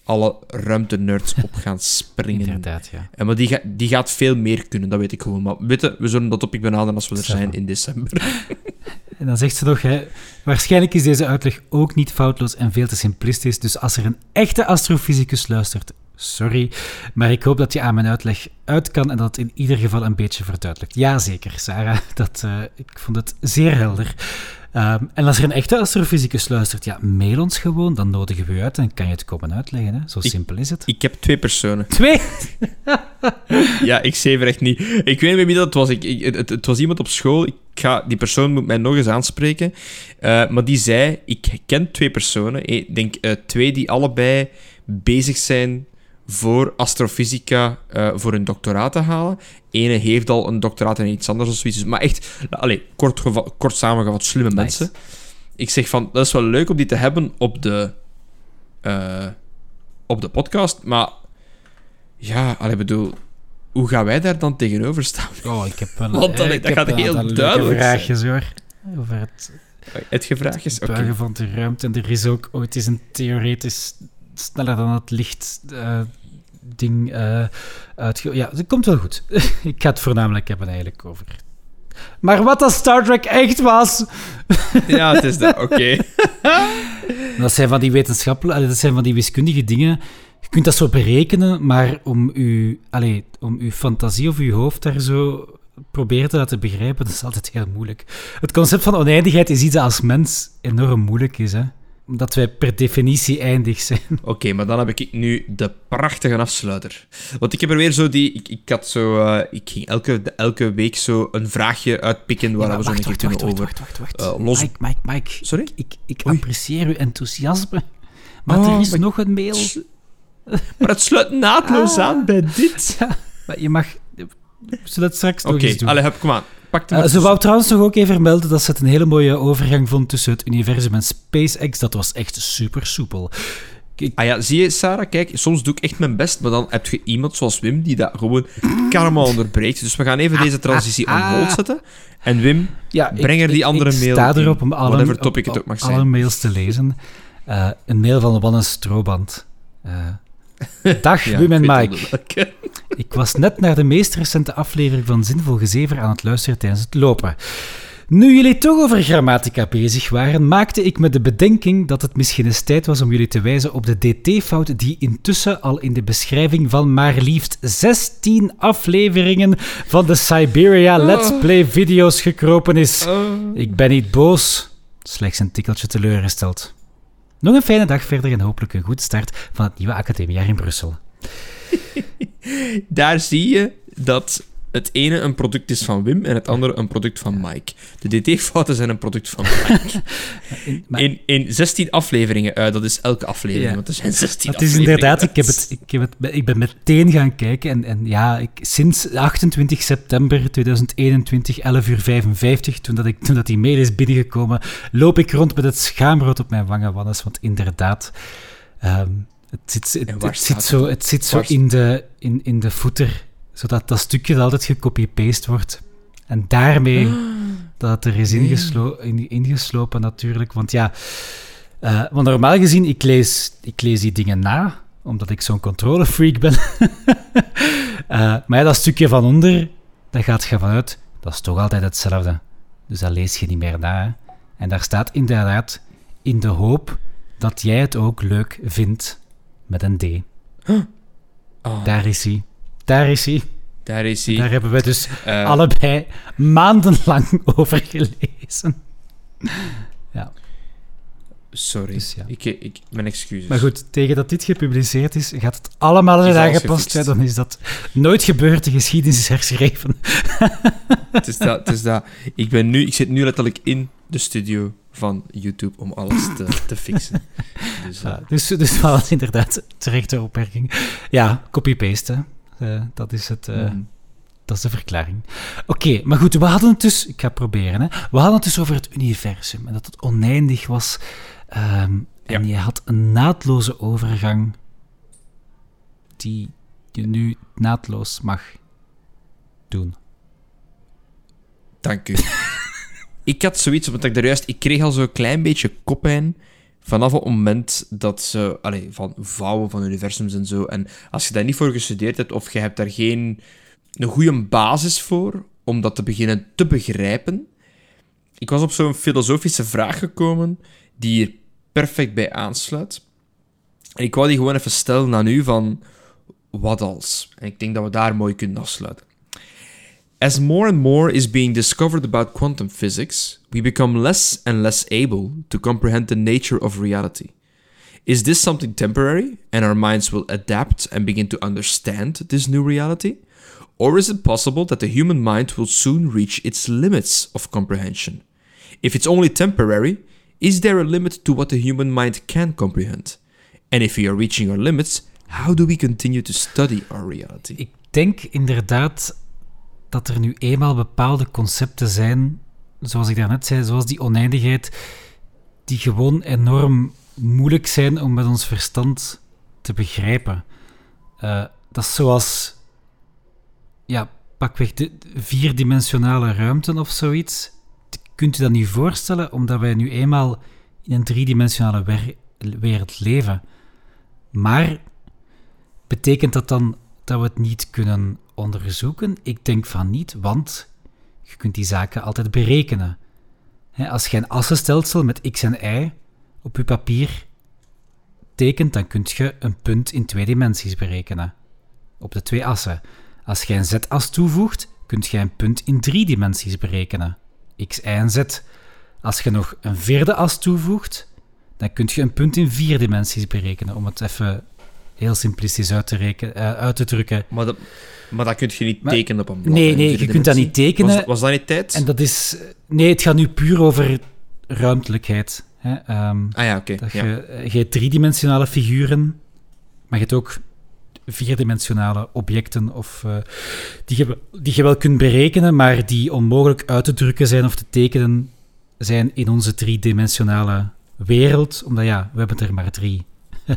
alle ruimtenerds op gaan springen. Inderdaad, ja. En maar die, ga- die gaat veel meer kunnen, dat weet ik gewoon. Maar weet je, we zullen dat topic benaderen als we er zijn in december. En dan zegt ze nog, hè, waarschijnlijk is deze uitleg ook niet foutloos en veel te simplistisch, dus als er een echte astrofysicus luistert, sorry, maar ik hoop dat je aan mijn uitleg uit kan en dat het in ieder geval een beetje verduidelijkt. Jazeker, Sarah, dat, eh, ik vond het zeer helder. Ehm, en als er een echte astrofysicus luistert, ja, mail ons gewoon, dan nodigen we u uit en kan je het komen uitleggen. Hè? Zo Ik- simpel is het. Ik heb twee personen. Twee! Ja, ik zever echt niet. Ik weet niet wie dat was. Ik, ik- het, het was iemand op school. Ik ga, die persoon moet mij nog eens aanspreken. Eh, maar die zei, ik ken twee personen. Ik denk eh, twee die allebei bezig zijn voor astrofysica eh, voor hun doctoraat te halen. Ene heeft al een doctoraat in iets anders of zoiets. Maar echt, allee, kort, kort samengevat, slimme Nice. mensen. Ik zeg van, dat is wel leuk om die te hebben op de, eh, op de podcast. Maar ja, allee, bedoel, hoe gaan wij daar dan tegenover staan? Oh, ik heb wel Want dat- ik dat gaat heel een duidelijk vraagjes hoor. Over het Het gevraagd is, van de ruimte. En er is ook ooit eens een theoretisch sneller dan het licht eh, ding eh uitge... Ja, dat komt wel goed. ik ga het voornamelijk hebben eigenlijk over... Maar wat als Star Trek echt was? Ja, het is dat, oké. Dat zijn van die wetenschappelijke... Dat zijn van die wiskundige dingen... Je kunt dat zo berekenen, maar om uw, allee, om uw fantasie of uw hoofd daar zo proberen te laten begrijpen, dat is altijd heel moeilijk. Het concept van oneindigheid is iets dat als mens enorm moeilijk is, hè. Omdat wij per definitie eindig zijn. Oké, maar dan heb ik nu de prachtige afsluiter. Want ik heb er weer zo die... Ik, ik had zo... eh, ik ging elke, elke week zo een vraagje uitpikken waar Ja, we zo een keer kunnen over... wacht, wacht, wacht. eh, los- Mike, Mike, Mike. Sorry? Ik, ik, apprecieer uw enthousiasme. Maar Oh, er is maar- nog een mail. Maar het sluit naadloos Ah. aan bij dit. Maar je mag... Het straks nog Oké, eens doen. allee, hup, kom aan. Pak de Eh, ze wou trouwens nog ook even melden dat ze het een hele mooie overgang vond tussen het universum en SpaceX. Dat was echt super soepel. Ah ja, zie je, Sarah, kijk, soms doe ik echt mijn best, maar dan heb je iemand zoals Wim die dat gewoon karma onderbreekt. Dus we gaan even deze transitie on hold zetten. En Wim, Ja, Breng er die andere ik mail sta in, erop om alle, om- het ook mag alle zijn. mails te lezen. Eh, een mail van Wanne Stroband. Eh, Dag ja, Wim en Mike. Ik was net naar de meest recente aflevering van Zinvol Gezever aan het luisteren tijdens het lopen. Nu jullie toch over grammatica bezig waren, maakte ik me de bedenking dat het misschien eens tijd was om jullie te wijzen op de dt-fout die intussen al in de beschrijving van maar liefst 16 afleveringen van de Siberia Let's Play video's gekropen is. Ik ben niet boos, slechts een tikkeltje teleurgesteld. Nog een fijne dag verder en hopelijk een goede start van het nieuwe academiejaar in Brussel. Daar zie je dat het ene een product is van Wim en het andere een product van Mike. De DT-fouten zijn een product van Mike. In- maar- In, in 16 afleveringen, eh, dat is elke aflevering, Ja. want er zijn 16 Het is inderdaad, ik, heb het, ik, heb het, ik ben meteen gaan kijken en, en ja, ik, sinds 28 september 2021, 11 uur 55, toen, dat ik, toen dat die mail is binnengekomen, loop ik rond met het schaamrood op mijn wangen, Wannes, want inderdaad, ehm, het zit, het, het zit zo, het zit zo in, de, in, in de footer, zodat dat stukje dat altijd gecopy-paste wordt. En daarmee dat het er is ingeslo in, ingeslopen natuurlijk. Want ja, eh, want normaal gezien, ik lees, ik lees die dingen na, omdat ik zo'n controlefreak ben. Eh, maar ja, dat stukje van onder, daar gaat je vanuit, dat is toch altijd hetzelfde. Dus dat lees je niet meer na. hè. En daar staat inderdaad in de hoop dat jij het ook leuk vindt met een D. Oh, Daar is hij. Daar is hij. daar is hij. Daar hebben we dus Eh, allebei maandenlang over gelezen. Ja. Sorry, Dus ja. ik, ik, mijn excuses. Maar goed, tegen dat dit gepubliceerd is, gaat het allemaal alles aangepast. hè, Dan is dat nooit gebeurd, de geschiedenis is herschreven. Het is dat, het is dat. Ik, ben nu, ik zit nu letterlijk in de studio van YouTube om alles te, te fixen. Dus, eh, Ja, dus, dus dat was inderdaad terechte opmerking. Ja, copy-paste. Eh, dat, is het, eh, mhm. dat is de verklaring. Oké, maar goed, we hadden het dus... Ik ga het proberen, hè. We hadden het dus over het universum en dat het oneindig was. Ehm, en je had een naadloze overgang die je nu naadloos mag doen. Dank u. ik had zoiets, want ik daar juist... Ik kreeg al zo'n klein beetje koppijn vanaf het moment dat ze... Van vouwen van universums en zo. En als je daar niet voor gestudeerd hebt, of je hebt daar geen... Een goede basis voor, om dat te beginnen te begrijpen... Ik was op zo'n filosofische vraag gekomen, die hier perfect bij aansluit. En ik wou die gewoon even stellen aan u van... Wat als? En ik denk dat we daar mooi kunnen afsluiten. As more and more is being discovered about quantum physics, we become less and less able to comprehend the nature of reality. Is this something temporary, and our minds will adapt and begin to understand this new reality? Or is it possible that the human mind will soon reach its limits of comprehension? If it's only temporary, is there a limit to what the human mind can comprehend? And if we are reaching our limits, how do we continue to study our reality? Ik denk inderdaad dat er nu eenmaal bepaalde concepten zijn, zoals ik daarnet zei, zoals die oneindigheid, die gewoon enorm moeilijk zijn om met ons verstand te begrijpen. Eh, dat is zoals, ja, pakweg de vierdimensionale ruimte of zoiets. Kunt u dat niet voorstellen, omdat wij nu eenmaal in een driedimensionale wer- wereld leven. Maar betekent dat dan dat we het niet kunnen onderzoeken? Ik denk van niet, want je kunt die zaken altijd berekenen. Als je een assenstelsel met x en y op je papier tekent, dan kun je een punt in twee dimensies berekenen. Op de twee assen. Als je een z-as toevoegt, kun je een punt in drie dimensies berekenen. x, y en z. Als je nog een vierde as toevoegt, dan kun je een punt in vier dimensies berekenen. Om het even heel simplistisch uit te, reken, eh, uit te drukken. Maar dat, maar dat kun je niet Maar- tekenen op een blad. Nee, nee, in je kunt dat niet tekenen. Was, was dat niet tijd? En dat is... Nee, het gaat nu puur over ruimtelijkheid. Hè? Ehm, Ah ja, oké. ja. je, eh, je hebt driedimensionale figuren, maar je hebt ook vierdimensionale objecten of, eh, die, je, wel- die je wel kunt berekenen, maar die onmogelijk uit te drukken zijn of te tekenen zijn in onze driedimensionale wereld. Omdat ja, we hebben er maar drie.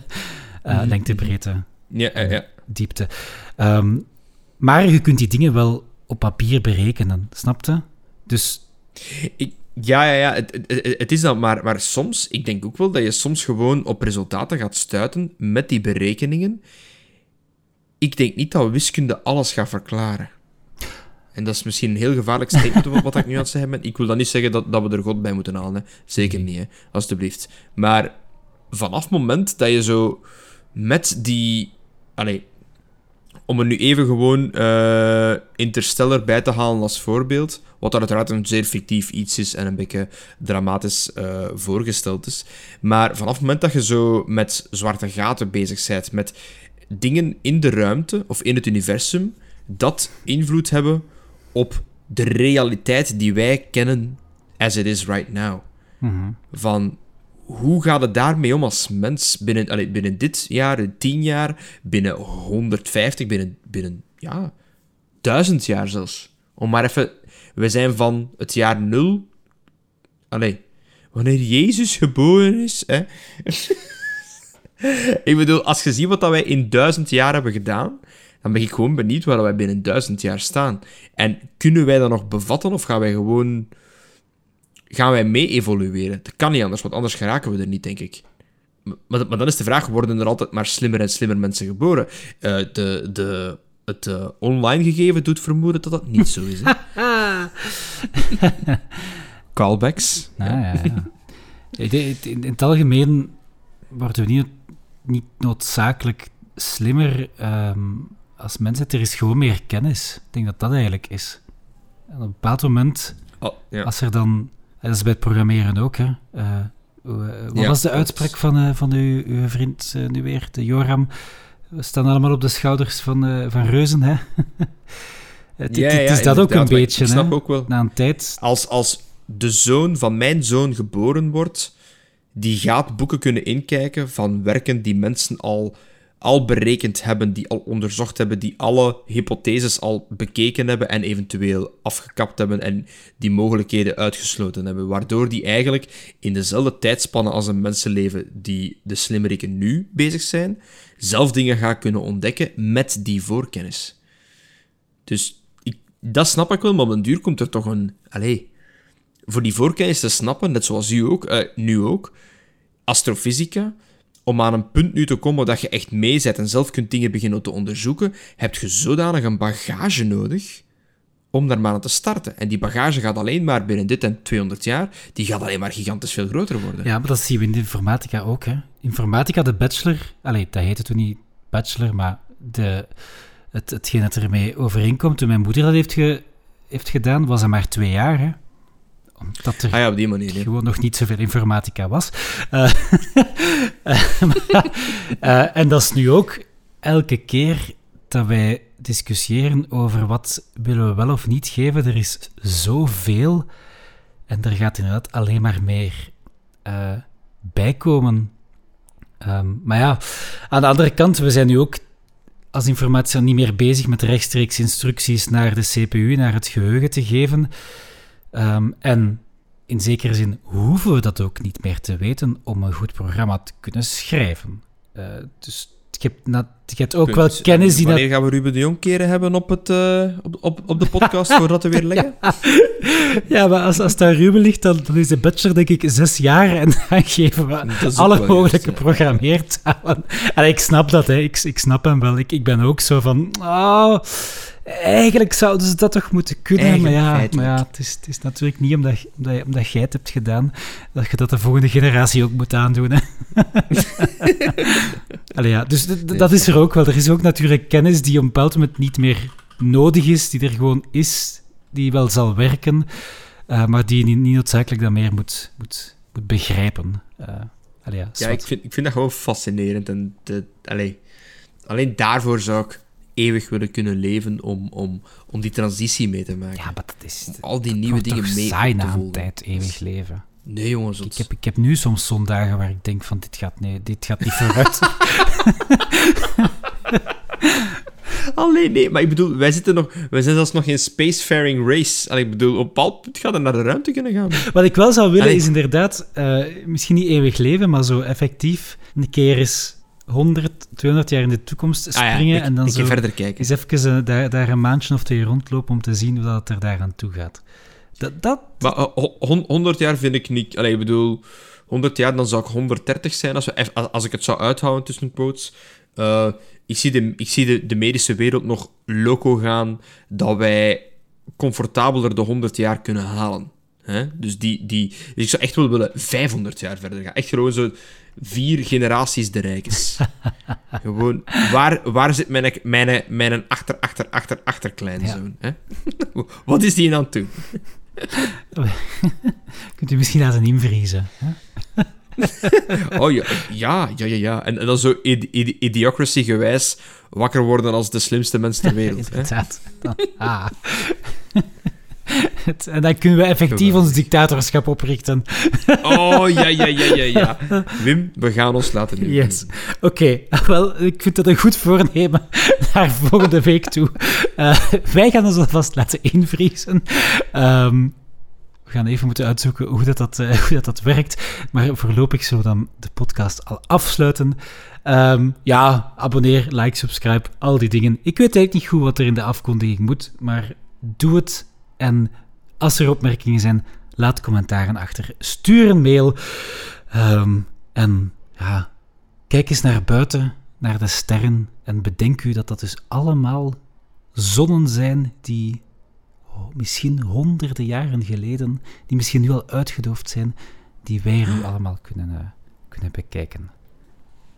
Mhm. Lengte, breedte, Ja, ja, ja. diepte. Ehm, maar je kunt die dingen wel op papier berekenen, snapte? Dus Ik, ja, ja, ja. Het, het, het is dat, maar, maar soms, ik denk ook wel dat je soms gewoon op resultaten gaat stuiten met die berekeningen. Ik denk niet dat wiskunde alles gaat verklaren. En dat is misschien een heel gevaarlijk statement wat, wat ik nu aan het zeggen ben. Ik wil dan niet zeggen dat, dat we er God bij moeten halen. Hè. Zeker niet, hè. alstublieft. Maar vanaf het moment dat je zo met die... Allee, om er nu even gewoon uh, Interstellar bij te halen als voorbeeld, wat uiteraard een zeer fictief iets is en een beetje dramatisch uh, voorgesteld is. Maar vanaf het moment dat je zo met zwarte gaten bezig bent, met dingen in de ruimte of in het universum, dat invloed hebben op de realiteit die wij kennen as it is right now. Mhm. Van hoe gaat het daarmee om als mens binnen, allee, binnen dit jaar, tien jaar, binnen 150, binnen, binnen ja, duizend jaar zelfs. Om maar even, we zijn van het jaar nul. Allee, wanneer Jezus geboren is, hè. ik bedoel, als je ziet wat dat wij in duizend jaar hebben gedaan, dan ben ik gewoon benieuwd waar wij binnen duizend jaar staan. En kunnen wij dat nog bevatten of gaan wij gewoon gaan wij mee evolueren. Dat kan niet anders, want anders geraken we er niet, denk ik. Maar, maar dan is de vraag, worden er altijd maar slimmer en slimmer mensen geboren? Uh, de, de, het uh, online gegeven doet vermoeden dat dat niet zo is. Hè? Callbacks. Ah, ja, ja. In, in, het algemeen worden we niet, niet noodzakelijk slimmer um, als mensen. Er is gewoon meer kennis. Ik denk dat dat eigenlijk is. En op een bepaald moment, oh, ja. als er dan dat is bij het programmeren ook, hè. Uh, wat ja, was de uitspraak van, uh, van uw, uw vriend uh, nu weer, de Joram? We staan allemaal op de schouders van, van reuzen, hè? het, ja, het, is dat ook een beetje, ik snap hè? ook wel. Na een tijd... Als, als de zoon van mijn zoon geboren wordt, die gaat boeken kunnen inkijken van werken die mensen al al berekend hebben, die al onderzocht hebben, die alle hypotheses al bekeken hebben en eventueel afgekapt hebben en die mogelijkheden uitgesloten hebben. Waardoor die eigenlijk in dezelfde tijdspannen als een mensenleven die de slimmeriken nu bezig zijn, zelf dingen gaan kunnen ontdekken met die voorkennis. Dus ik, dat snap ik wel, maar op een duur komt er toch een... Allez, voor die voorkennis te snappen, net zoals u ook, uh, nu ook, astrofysica om aan een punt nu te komen dat je echt meezet en zelf kunt dingen beginnen te onderzoeken, heb je zodanig een bagage nodig om daar maar aan te starten. En die bagage gaat alleen maar binnen dit en 200 jaar, die gaat alleen maar gigantisch veel groter worden. Ja, maar dat zien we in de informatica ook. Hè. Informatica, de bachelor, allee, dat heette toen niet bachelor, maar de, het, hetgeen dat ermee overeenkomt, toen mijn moeder dat heeft, ge, heeft gedaan, was dat maar twee jaar. Hè omdat er ah ja, op die manier, gewoon nog niet zoveel informatica was. Uh, uh, en dat is nu ook elke keer dat wij discussiëren over wat willen we wel of niet geven, er is zoveel en er gaat inderdaad alleen maar meer uh, bij komen. Um, maar ja, aan de andere kant, we zijn nu ook als informatica niet meer bezig met rechtstreeks instructies naar de CPU, naar het geheugen te geven. Um, en in zekere zin hoeven we dat ook niet meer te weten om een goed programma te kunnen schrijven. Uh, dus je hebt, na, je hebt ook wel kennis die... Wanneer gaan we Ruben de Jong keren hebben op, het, uh, op, op, op de podcast, voordat we weer leggen? ja. ja, maar als, als daar Ruben ligt, dan, dan, is de bachelor denk ik zes jaar en dan geven we alle mogelijke programmeertalen. En ik snap dat, hè. Ik, ik snap hem wel. Ik, ik ben ook zo van... Oh, Eigenlijk zouden ze dat toch moeten kunnen, maar ja, maar ja het, is, het is natuurlijk niet omdat, omdat, je, omdat jij het hebt gedaan, dat je dat de volgende generatie ook moet aandoen. Hè? Allee, ja, dus dat is er ook wel. Er is ook natuurlijk kennis die op een bepaald moment niet meer nodig is, die er gewoon is, die wel zal werken, uh, maar die je niet, niet noodzakelijk dan meer moet, moet, moet begrijpen. Uh, allee, ja, ja ik, vind, ik vind dat gewoon fascinerend. En de, allee, alleen daarvoor zou ik eeuwig willen kunnen leven om, om, om die transitie mee te maken. Ja, maar dat is... Om al die nieuwe dingen mee saai te volgen. tijd eeuwig leven. Nee, jongens. Ik heb, ik heb nu soms zondagen waar ik denk van, dit gaat, nee, dit gaat niet vooruit. Alleen nee, maar ik bedoel, wij zitten nog, wij zijn zelfs nog geen spacefaring race. Allee, ik bedoel, op een bepaald punt gaat er naar de ruimte kunnen gaan. Wat ik wel zou willen is inderdaad, uh, misschien niet eeuwig leven, maar zo effectief een keer eens 100, 200 jaar in de toekomst springen ah ja, ik, en dan ik zo verder kijken. eens even uh, daar, daar een maandje of twee rondlopen om te zien hoe dat het er daar aan toe gaat. Dat, dat... Maar uh, 100 jaar vind ik niet... Allee, ik bedoel, 100 jaar, dan zou ik 130 zijn als, we, als ik het zou uithouden tussen quotes. Uh, ik zie, de, ik zie de, de medische wereld nog loco gaan dat wij comfortabeler de 100 jaar kunnen halen. Hè? Dus, die, die, dus ik zou echt wel willen 500 jaar verder gaan. Echt gewoon zo vier generaties de rijkes. gewoon, waar, waar zit mijn, mijn, mijn achter, achter, achter, achterkleinzoon? Hè? Wat is die aan het doen? Kunt u misschien laten invriezen? Hè? oh ja, ja, ja, ja. En, en dan zo idiocracy-gewijs wakker worden als de slimste mens ter wereld. Inderdaad. ah. En dan kunnen we effectief ons dictatorschap oprichten. oh, ja, ja, ja, ja, ja. Wim, we gaan ons laten doen. Yes. Oké, wel, ik vind dat een goed voornemen naar volgende week toe. Uh, wij gaan ons alvast laten invriezen. Um, we gaan even moeten uitzoeken hoe dat, dat, uh, hoe dat, dat werkt. Maar voorlopig zullen we dan de podcast al afsluiten. Um, ja, abonneer, like, subscribe, al die dingen. Ik weet eigenlijk niet goed wat er in de afkondiging moet, maar doe het. En als er opmerkingen zijn, laat commentaren achter. Stuur een mail. Um, en ja, kijk eens naar buiten, naar de sterren. En bedenk u dat dat dus allemaal zonnen zijn die oh, misschien honderden jaren geleden, die misschien nu al uitgedoofd zijn, die wij nu allemaal kunnen, uh, kunnen bekijken.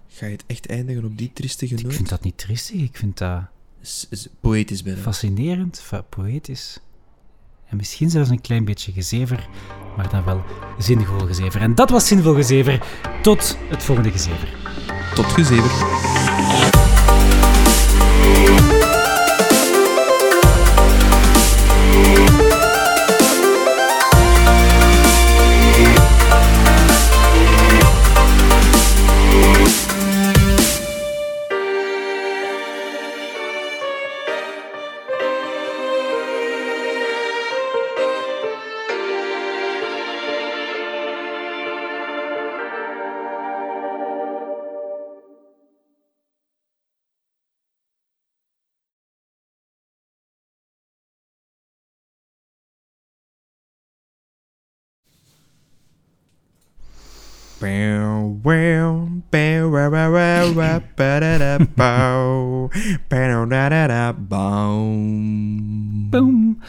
Ga je het echt eindigen op die triestige noot? Ik vind dat niet triestig, ik vind dat... Is, is poëtisch bijna. Fascinerend, poëtisch. En misschien zelfs een klein beetje gezever, maar dan wel zinvol gezever. En dat was zinvol gezever. Tot het volgende gezever. Tot gezever. Boom.